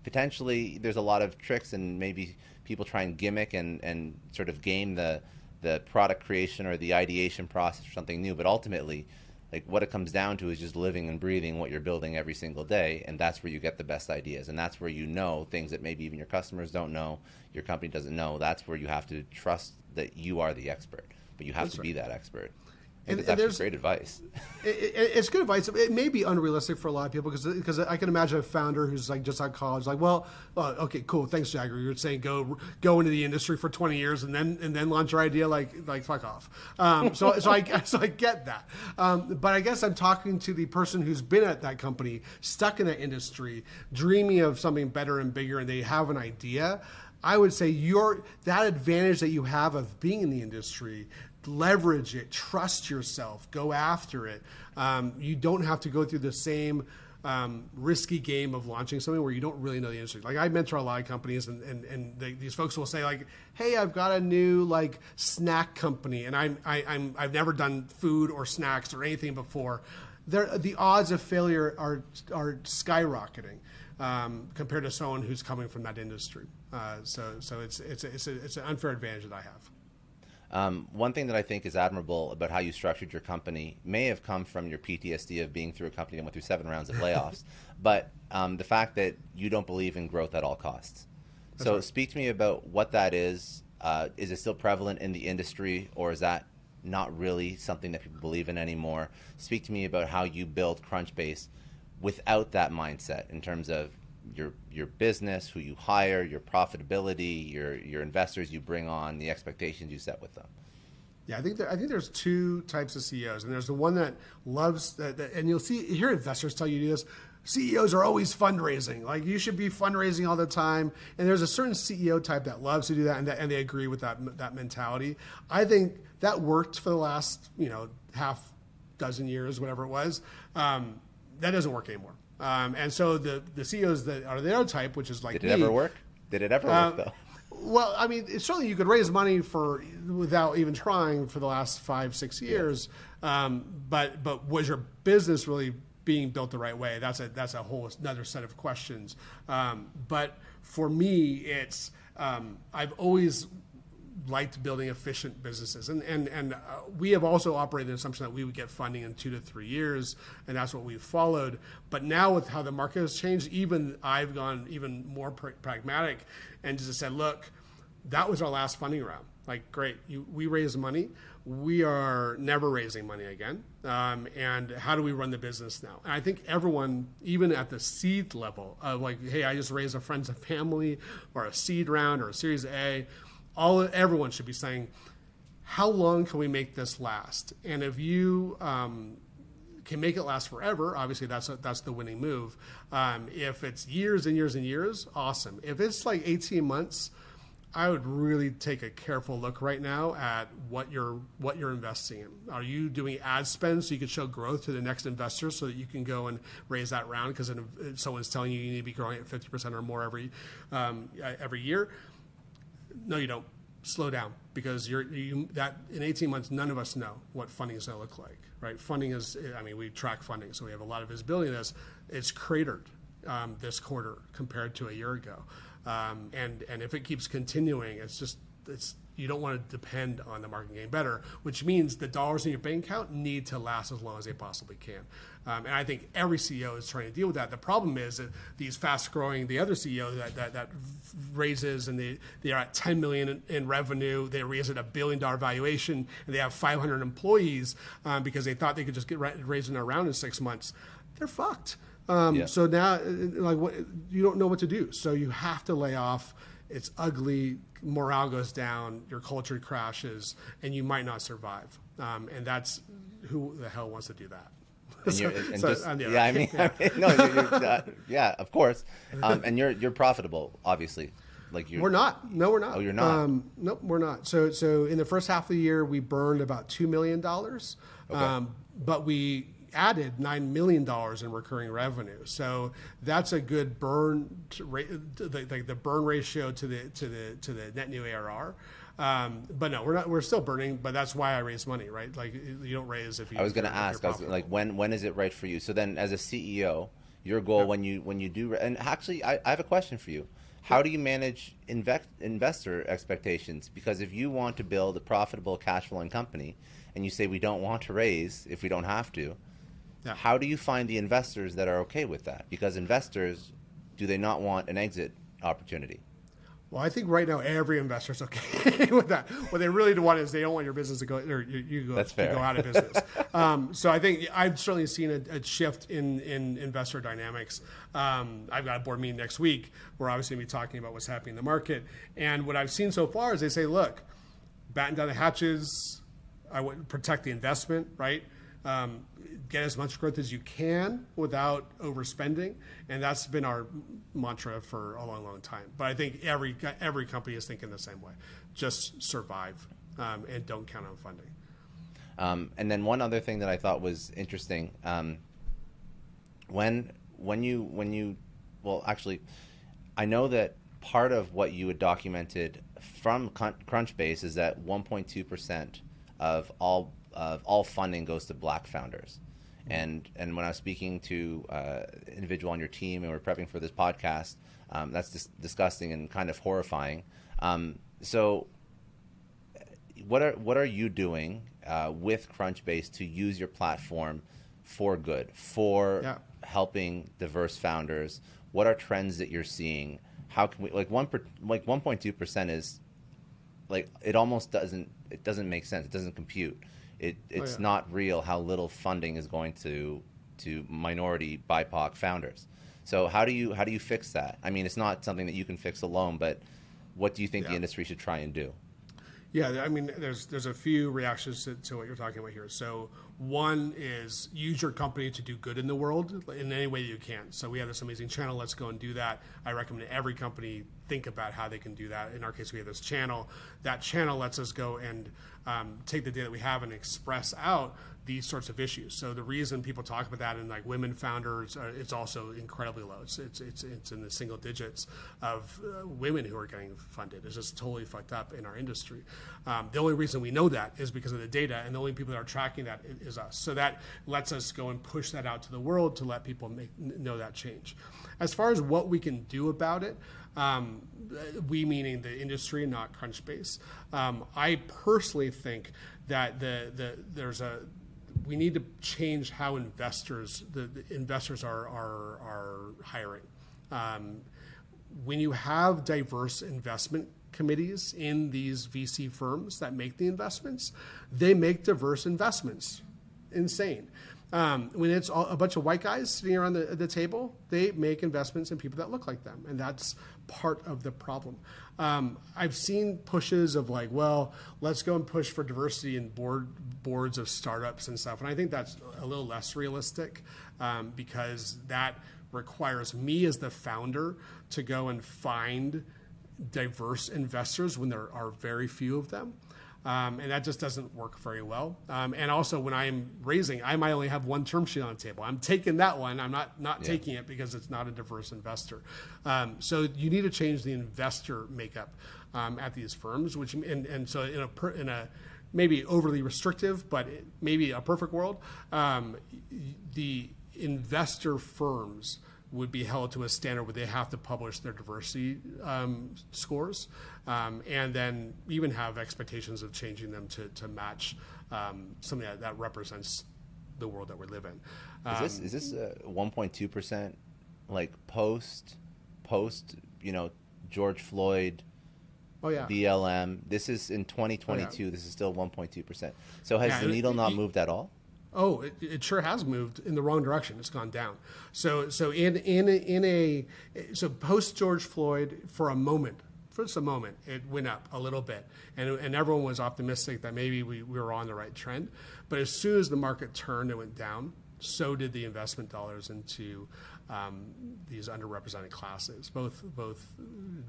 potentially there's a lot of tricks and maybe people try and gimmick and, and sort of game the the product creation or the ideation process for something new. But ultimately, like what it comes down to is just living and breathing what you're building every single day, and that's where you get the best ideas, and that's where you know things that maybe even your customers don't know, your company doesn't know. That's where you have to trust that you are the expert, but you have that's to right. be that expert and, it's actually great advice. It, it, it's good advice. It may be unrealistic for a lot of people because because I can imagine a founder who's like just out of college, like, well, well, okay, cool, thanks, Jager. You're saying go go into the industry for 20 years and then and then launch your idea, like like fuck off. Um, so so I so I get that, um, but I guess I'm talking to the person who's been at that company, stuck in that industry, dreaming of something better and bigger, and they have an idea. I would say your that advantage that you have of being in the industry, leverage it, trust yourself, go after it. Um, you don't have to go through the same um, risky game of launching something where you don't really know the industry. Like I mentor a lot of companies, and and, and they, these folks will say like, "Hey, I've got a new like snack company, and I'm I, I'm I've never done food or snacks or anything before." They're, the odds of failure are are skyrocketing um, compared to someone who's coming from that industry. Uh, so so it's it's it's, a, it's an unfair advantage that I have. Um, one thing that I think is admirable about how you structured your company may have come from your PTSD of being through a company that went through seven rounds of layoffs, but um, the fact that you don't believe in growth at all costs. That's so, right. speak to me about what that is. Uh, is it still prevalent in the industry, or is that not really something that people believe in anymore? Speak to me about how you build Crunchbase without that mindset in terms of your your business, who you hire, your profitability, your your investors you bring on, the expectations you set with them. Yeah, I think there, I think there's two types of CEOs, and there's the one that loves that, that, and you'll see hear investors tell you this. CEOs are always fundraising. Like you should be fundraising all the time. And there's a certain CEO type that loves to do that, and, that, and they agree with that that mentality. I think that worked for the last you know half dozen years, whatever it was. Um, that doesn't work anymore. Um, and so the the CEOs that are the other type, which is like did it me, ever work? Did it ever uh, work though? Well, I mean, certainly you could raise money for without even trying for the last five six years. Yeah. Um, but but was your business really being built the right way? That's a that's a whole another set of questions. Um, but for me, it's um, I've always liked building efficient businesses. And, and, and uh, we have also operated the assumption that we would get funding in two to three years, and that's what we've followed. But now, with how the market has changed, even I've gone even more pr- pragmatic and just said, look, that was our last funding round. Like, great, you, we raised money. We are never raising money again. Um, and how do we run the business now? And I think everyone, even at the seed level, of like, hey, I just raised a friends and family, or a seed round, or a Series A all everyone should be saying, how long can we make this last? And if you um, can make it last forever, obviously that's a, that's the winning move. Um, if it's years and years and years, awesome. If it's like 18 months, I would really take a careful look right now at what you're what you're investing in. Are you doing ad spend so you can show growth to the next investor so that you can go and raise that round because someone's telling you you need to be growing at 50% or more every um, every year? No, you don't. Slow down because you're you, that in 18 months. None of us know what funding is going to look like, right? Funding is. I mean, we track funding, so we have a lot of visibility in this. It's cratered um, this quarter compared to a year ago, um, and and if it keeps continuing, it's just it's you don't want to depend on the market getting better, which means the dollars in your bank account need to last as long as they possibly can. Um, and I think every CEO is trying to deal with that. The problem is that these fast growing, the other CEO that, that, that raises and they, they are at 10 million in, in revenue, they raise at a billion dollar valuation, and they have 500 employees um, because they thought they could just get raising around in six months. They're fucked. Um, yeah. So now, uh, like, what, you don't know what to do. So you have to lay off it's ugly, morale goes down, your culture crashes, and you might not survive. Um, and that's who the hell wants to do that? And and so, just, yeah, I mean, yeah. I mean no, you're, you're, uh, yeah, of course. Um, and you're you're profitable, obviously. Like you we're not. No, we're not. Oh, you're not. Um, nope, we're not. So, so in the first half of the year, we burned about two million dollars, okay. um, but we added $9 million in recurring revenue. So that's a good burn the, the, the, burn ratio to the, to the, to the net new ARR. Um, but no, we're not, we're still burning, but that's why I raise money, right? Like you don't raise if you, I was going to ask, was, like when, when is it right for you? So then as a CEO, your goal yeah. when you, when you do, and actually I, I have a question for you. How do you manage invest, investor expectations? Because if you want to build a profitable cash flowing company and you say we don't want to raise if we don't have to, yeah. How do you find the investors that are okay with that? Because investors, do they not want an exit opportunity? Well, I think right now every investor is okay with that. What they really want is they don't want your business to go or you, you go, That's fair. go out of business. um, so I think I've certainly seen a, a shift in in investor dynamics. Um, I've got a board meeting next week. We're obviously going to be talking about what's happening in the market. And what I've seen so far is they say, look, batten down the hatches. I would protect the investment, right? um, get as much growth as you can without overspending, and that's been our mantra for a long, long time. But I think every every company is thinking the same way: just survive um, and don't count on funding. Um, and then one other thing that I thought was interesting um, when when you when you well actually I know that part of what you had documented from Crunchbase is that 1.2 percent of all of all funding goes to Black founders. And and when I was speaking to uh, individual on your team and we're prepping for this podcast, um, that's dis- disgusting and kind of horrifying. Um, so, what are what are you doing uh, with Crunchbase to use your platform for good, for yeah. helping diverse founders? What are trends that you're seeing? How can we like one per, like 1.2 percent is like it almost doesn't it doesn't make sense. It doesn't compute. It oh, it's oh, yeah. not real how little funding is going to to minority BIPOC founders. So how do you how do you fix that? I mean, it's not something that you can fix alone, but what do you think yeah. the industry should try and do? Yeah, I mean, there's there's a few reactions to, to, what you're talking about here. So one is use your company to do good in the world in any way you can. So we have this amazing channel. Let's go and do that. I recommend every company think about how they can do that. In our case, we have this channel. That channel lets us go and um, take the data that we have and express out these sorts of issues. So the reason people talk about that in like women founders, uh, it's also incredibly low. It's, it's, it's, it's in the single digits of uh, women who are getting funded. It's just totally fucked up in our industry. Um, the only reason we know that is because of the data, and the only people that are tracking that is us. So that lets us go and push that out to the world to let people make, know that change. As far as what we can do about it, um, we meaning the industry, not Crunchbase. Um, I personally think that the, the there's a we need to change how investors the, the investors are are, are hiring. Um, when you have diverse investment committees in these VC firms that make the investments, they make diverse investments. Insane. Um, when it's all, a bunch of white guys sitting around the, the, table, they make investments in people that look like them, and that's part of the problem. Um, I've seen pushes of like, well, let's go and push for diversity in board boards of startups and stuff, and I think that's a little less realistic um, because that requires me as the founder to go and find diverse investors when there are very few of them. Um, and that just doesn't work very well. Um, and also, when I'm raising, I might only have one term sheet on the table. I'm taking that one. I'm not not yeah. taking it because it's not a diverse investor. Um, so you need to change the investor makeup um, at these firms, which and, and so in a per, in a maybe overly restrictive, but maybe a perfect world, um, the investor firms would be held to a standard where they have to publish their diversity um, scores um, and then even have expectations of changing them to, to match um, something that, that, represents the world that we live in. is this, um, is this 1.2 percent like post post you know George Floyd? Oh yeah. BLM. This is in 2022. Oh, yeah. This is still 1.2 percent. So has yeah, the needle it, not moved at all? Oh, it, it, sure has moved in the wrong direction. It's gone down. So, so in in in a so post George Floyd for a moment, for just a moment, it went up a little bit, and and everyone was optimistic that maybe we, we were on the right trend. But as soon as the market turned, and went down. So did the investment dollars into um, these underrepresented classes, both both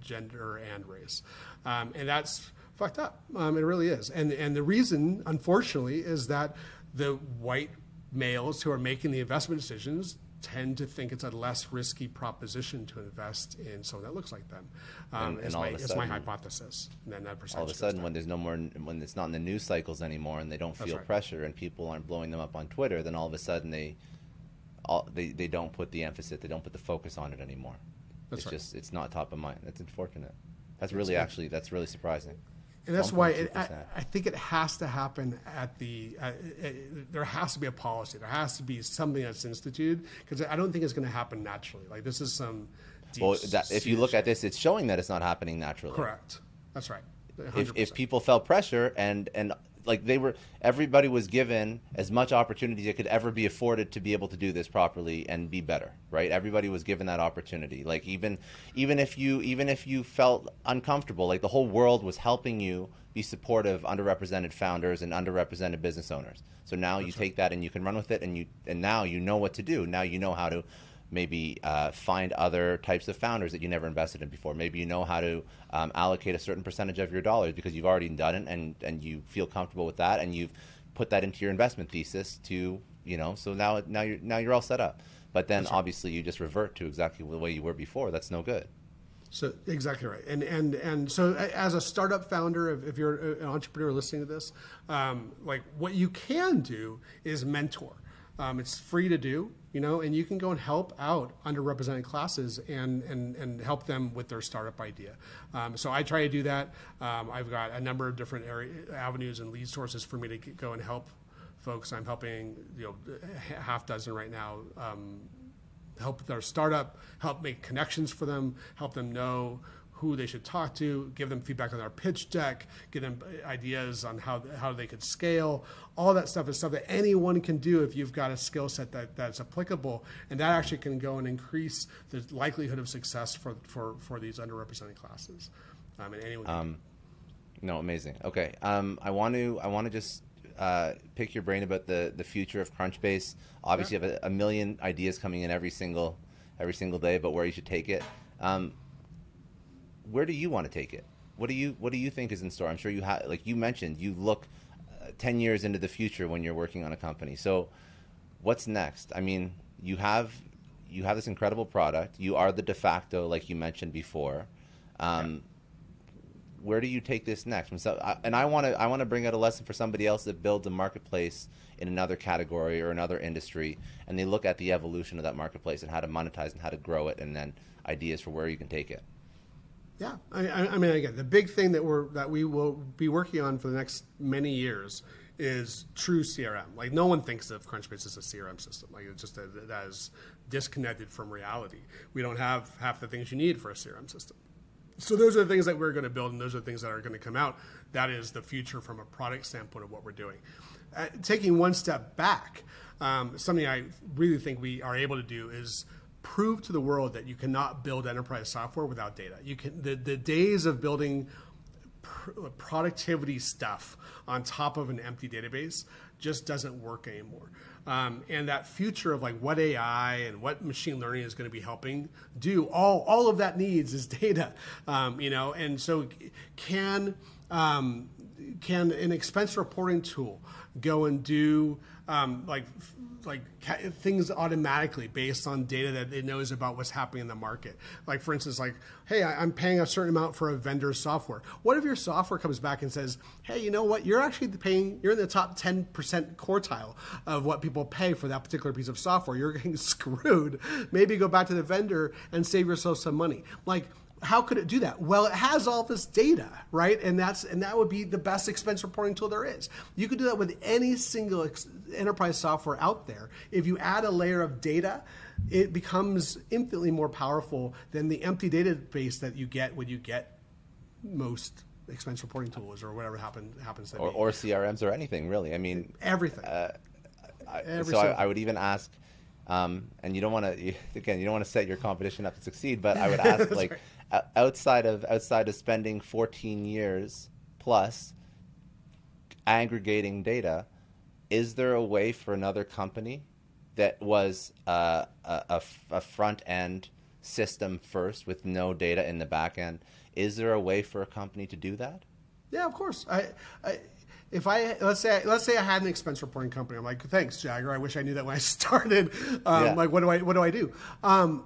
gender and race, um, and that's fucked up. Um, it really is. And and the reason, unfortunately, is that the white males who are making the investment decisions tend to think it's a less risky proposition to invest in someone that looks like them. Um, and, and my, sudden, my hypothesis. And then that all of a sudden, when there's no more, when it's not in the news cycles anymore, and they don't feel right. pressure, and people aren't blowing them up on Twitter, then all of a sudden they, all, they, they don't put the emphasis, they don't put the focus on it anymore. That's it's right. just it's not top of mind. That's unfortunate. That's really actually that's really surprising and that's why it, I, I, think it has to happen at the. Uh, it, there has to be a policy. There has to be something that's instituted because I don't think it's going to happen naturally. Like this is some. well, that, if you look at this, it's showing that it's not happening naturally. Correct. That's right. If, if people felt pressure and and like they were everybody was given as much opportunity as could ever be afforded to be able to do this properly and be better right? Everybody was given that opportunity. Like even even if you even if you felt uncomfortable like the whole world was helping you be supportive underrepresented founders and underrepresented business owners. So now That's you right. take that and you can run with it and you and now you know what to do. Now you know how to maybe uh, find other types of founders that you never invested in before. Maybe you know how to um, allocate a certain percentage of your dollars because you've already done it and, and you feel comfortable with that and you've put that into your investment thesis to, you know, so now, now, you're, now you're all set up. But then right. obviously you just revert to exactly the way you were before. That's no good. So exactly right, and and and so as a startup founder, if, if you're an entrepreneur listening to this, um, like what you can do is mentor. Um, it's free to do, you know, and you can go and help out underrepresented classes and and, and help them with their startup idea. Um, so I try to do that. Um, I've got a number of different area, avenues and lead sources for me to go and help folks. I'm helping, you know, half dozen right now. Um, help their startup, help make connections for them, help them know who they should talk to, give them feedback on our pitch deck, give them ideas on how, how they could scale. All that stuff is stuff that anyone can do if you've got a skill set that, that's applicable. And that actually can go and increase the likelihood of success for, for, for these underrepresented classes. Um, and anyone um, no, amazing. Okay. Um, I want to, I want to just uh, pick your brain about the, the future of Crunchbase. Obviously, yeah. you have a, a, million ideas coming in every single every single day about where you should take it. Um, where do you want to take it? What do you What do you think is in store? I'm sure you have, like you mentioned, you look uh, ten years into the future when you're working on a company. So, what's next? I mean, you have you have this incredible product. You are the de facto, like you mentioned before. Um, yeah. Where do you take this next? And, so, I, and I want to I want to bring out a lesson for somebody else that builds a marketplace in another category or another industry, and they look at the evolution of that marketplace and how to monetize and how to grow it, and then ideas for where you can take it. Yeah, I, I, mean, again, the big thing that we're that we will be working on for the next many years is true CRM. Like, no one thinks of Crunchbase as a CRM system. Like, it's just that is disconnected from reality. We don't have half the things you need for a CRM system. So those are the things that we're going to build, and those are the things that are going to come out. That is the future from a product standpoint of what we're doing. Uh, taking one step back, um, something I really think we are able to do is prove to the world that you cannot build enterprise software without data. You can the, the days of building pr- productivity stuff on top of an empty database just doesn't work anymore. Um, and that future of like what AI and what machine learning is going to be helping do, all all of that needs is data. Um, you know, and so can um, can an expense reporting tool go and do um, like like things automatically based on data that it knows about what's happening in the market. Like for instance, like hey, I'm paying a certain amount for a vendor's software. What if your software comes back and says, hey, you know what? You're actually paying. You're in the top 10% quartile of what people pay for that particular piece of software. You're getting screwed. Maybe go back to the vendor and save yourself some money. Like how could it do that? Well, it has all this data, right? And that's and that would be the best expense reporting tool there is. You could do that with any single ex- enterprise software out there. If you add a layer of data, it becomes infinitely more powerful than the empty database that you get when you get most expense reporting tools or whatever happen, happens to or, be. Or CRMs or anything really. I mean everything. Uh, I, Every so I, I would even ask. Um, and you don't want to again you don't want to set your competition up to succeed but i would ask like right outside of outside of spending 14 years plus aggregating data, is there a way for another company that was uh, a, a, front end system first with no data in the back end? Is there a way for a company to do that? Yeah, of course. I, I if I let's say let's say I had an expense reporting company, I'm like, thanks, Jager. I wish I knew that when I started. Um, yeah. Like, what do I what do I do? Um,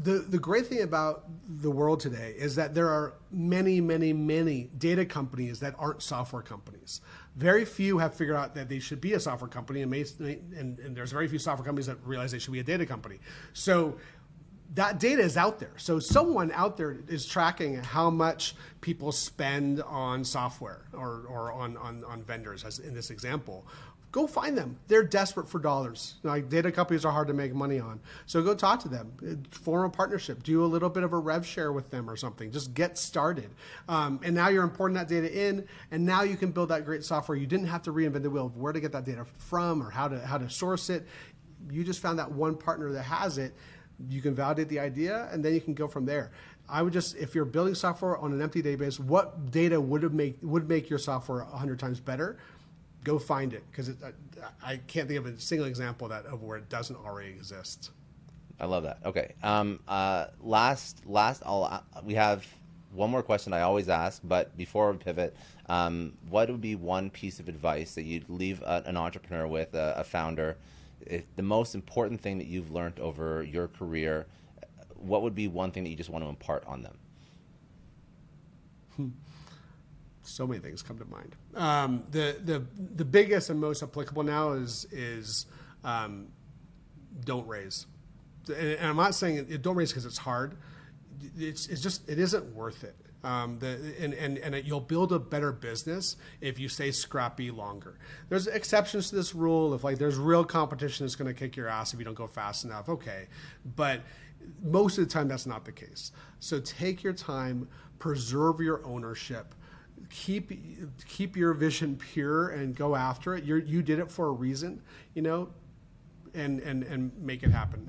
the, the great thing about the world today is that there are many, many, many data companies that aren't software companies. Very few have figured out that they should be a software company, and, may, and, and there's very few software companies that realize they should be a data company. So that data is out there. So someone out there is tracking how much people spend on software or, or on, on, on vendors, as in this example Go find them. They're desperate for dollars. Like data companies are hard to make money on. So go talk to them. Form a partnership. Do a little bit of a rev share with them or something. Just get started. Um, and now you're importing that data in, and now you can build that great software. You didn't have to reinvent the wheel of where to get that data from or how to how to source it. You just found that one partner that has it. You can validate the idea, and then you can go from there. I would just, if you're building software on an empty database, what data would make would make your software hundred times better? Go find it because I, I, can't think of a single example of that of where it doesn't already exist. I love that. Okay. Um, uh, last, last, I'll, uh, we have one more question I always ask, but before we pivot, um, what would be one piece of advice that you'd leave a, an entrepreneur with, a, a founder? If the most important thing that you've learned over your career, what would be one thing that you just want to impart on them? Hmm so many things come to mind. Um, the the the biggest and most applicable now is is um, don't raise, and, I'm not saying it, don't raise because it's hard. It's it's just it isn't worth it. Um, the, and, and, and you'll build a better business if you stay scrappy longer. There's exceptions to this rule. If like there's real competition that's going to kick your ass if you don't go fast enough, okay. But most of the time, that's not the case. So take your time, preserve your ownership, keep keep your vision pure and go after it. You you did it for a reason, you know, and and and make it happen.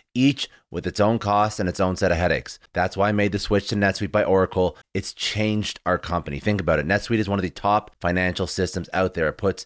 each with its own costs and its own set of headaches. That's why I made the switch to NetSuite by Oracle. It's changed our company. Think about it. NetSuite is one of the top financial systems out there. It puts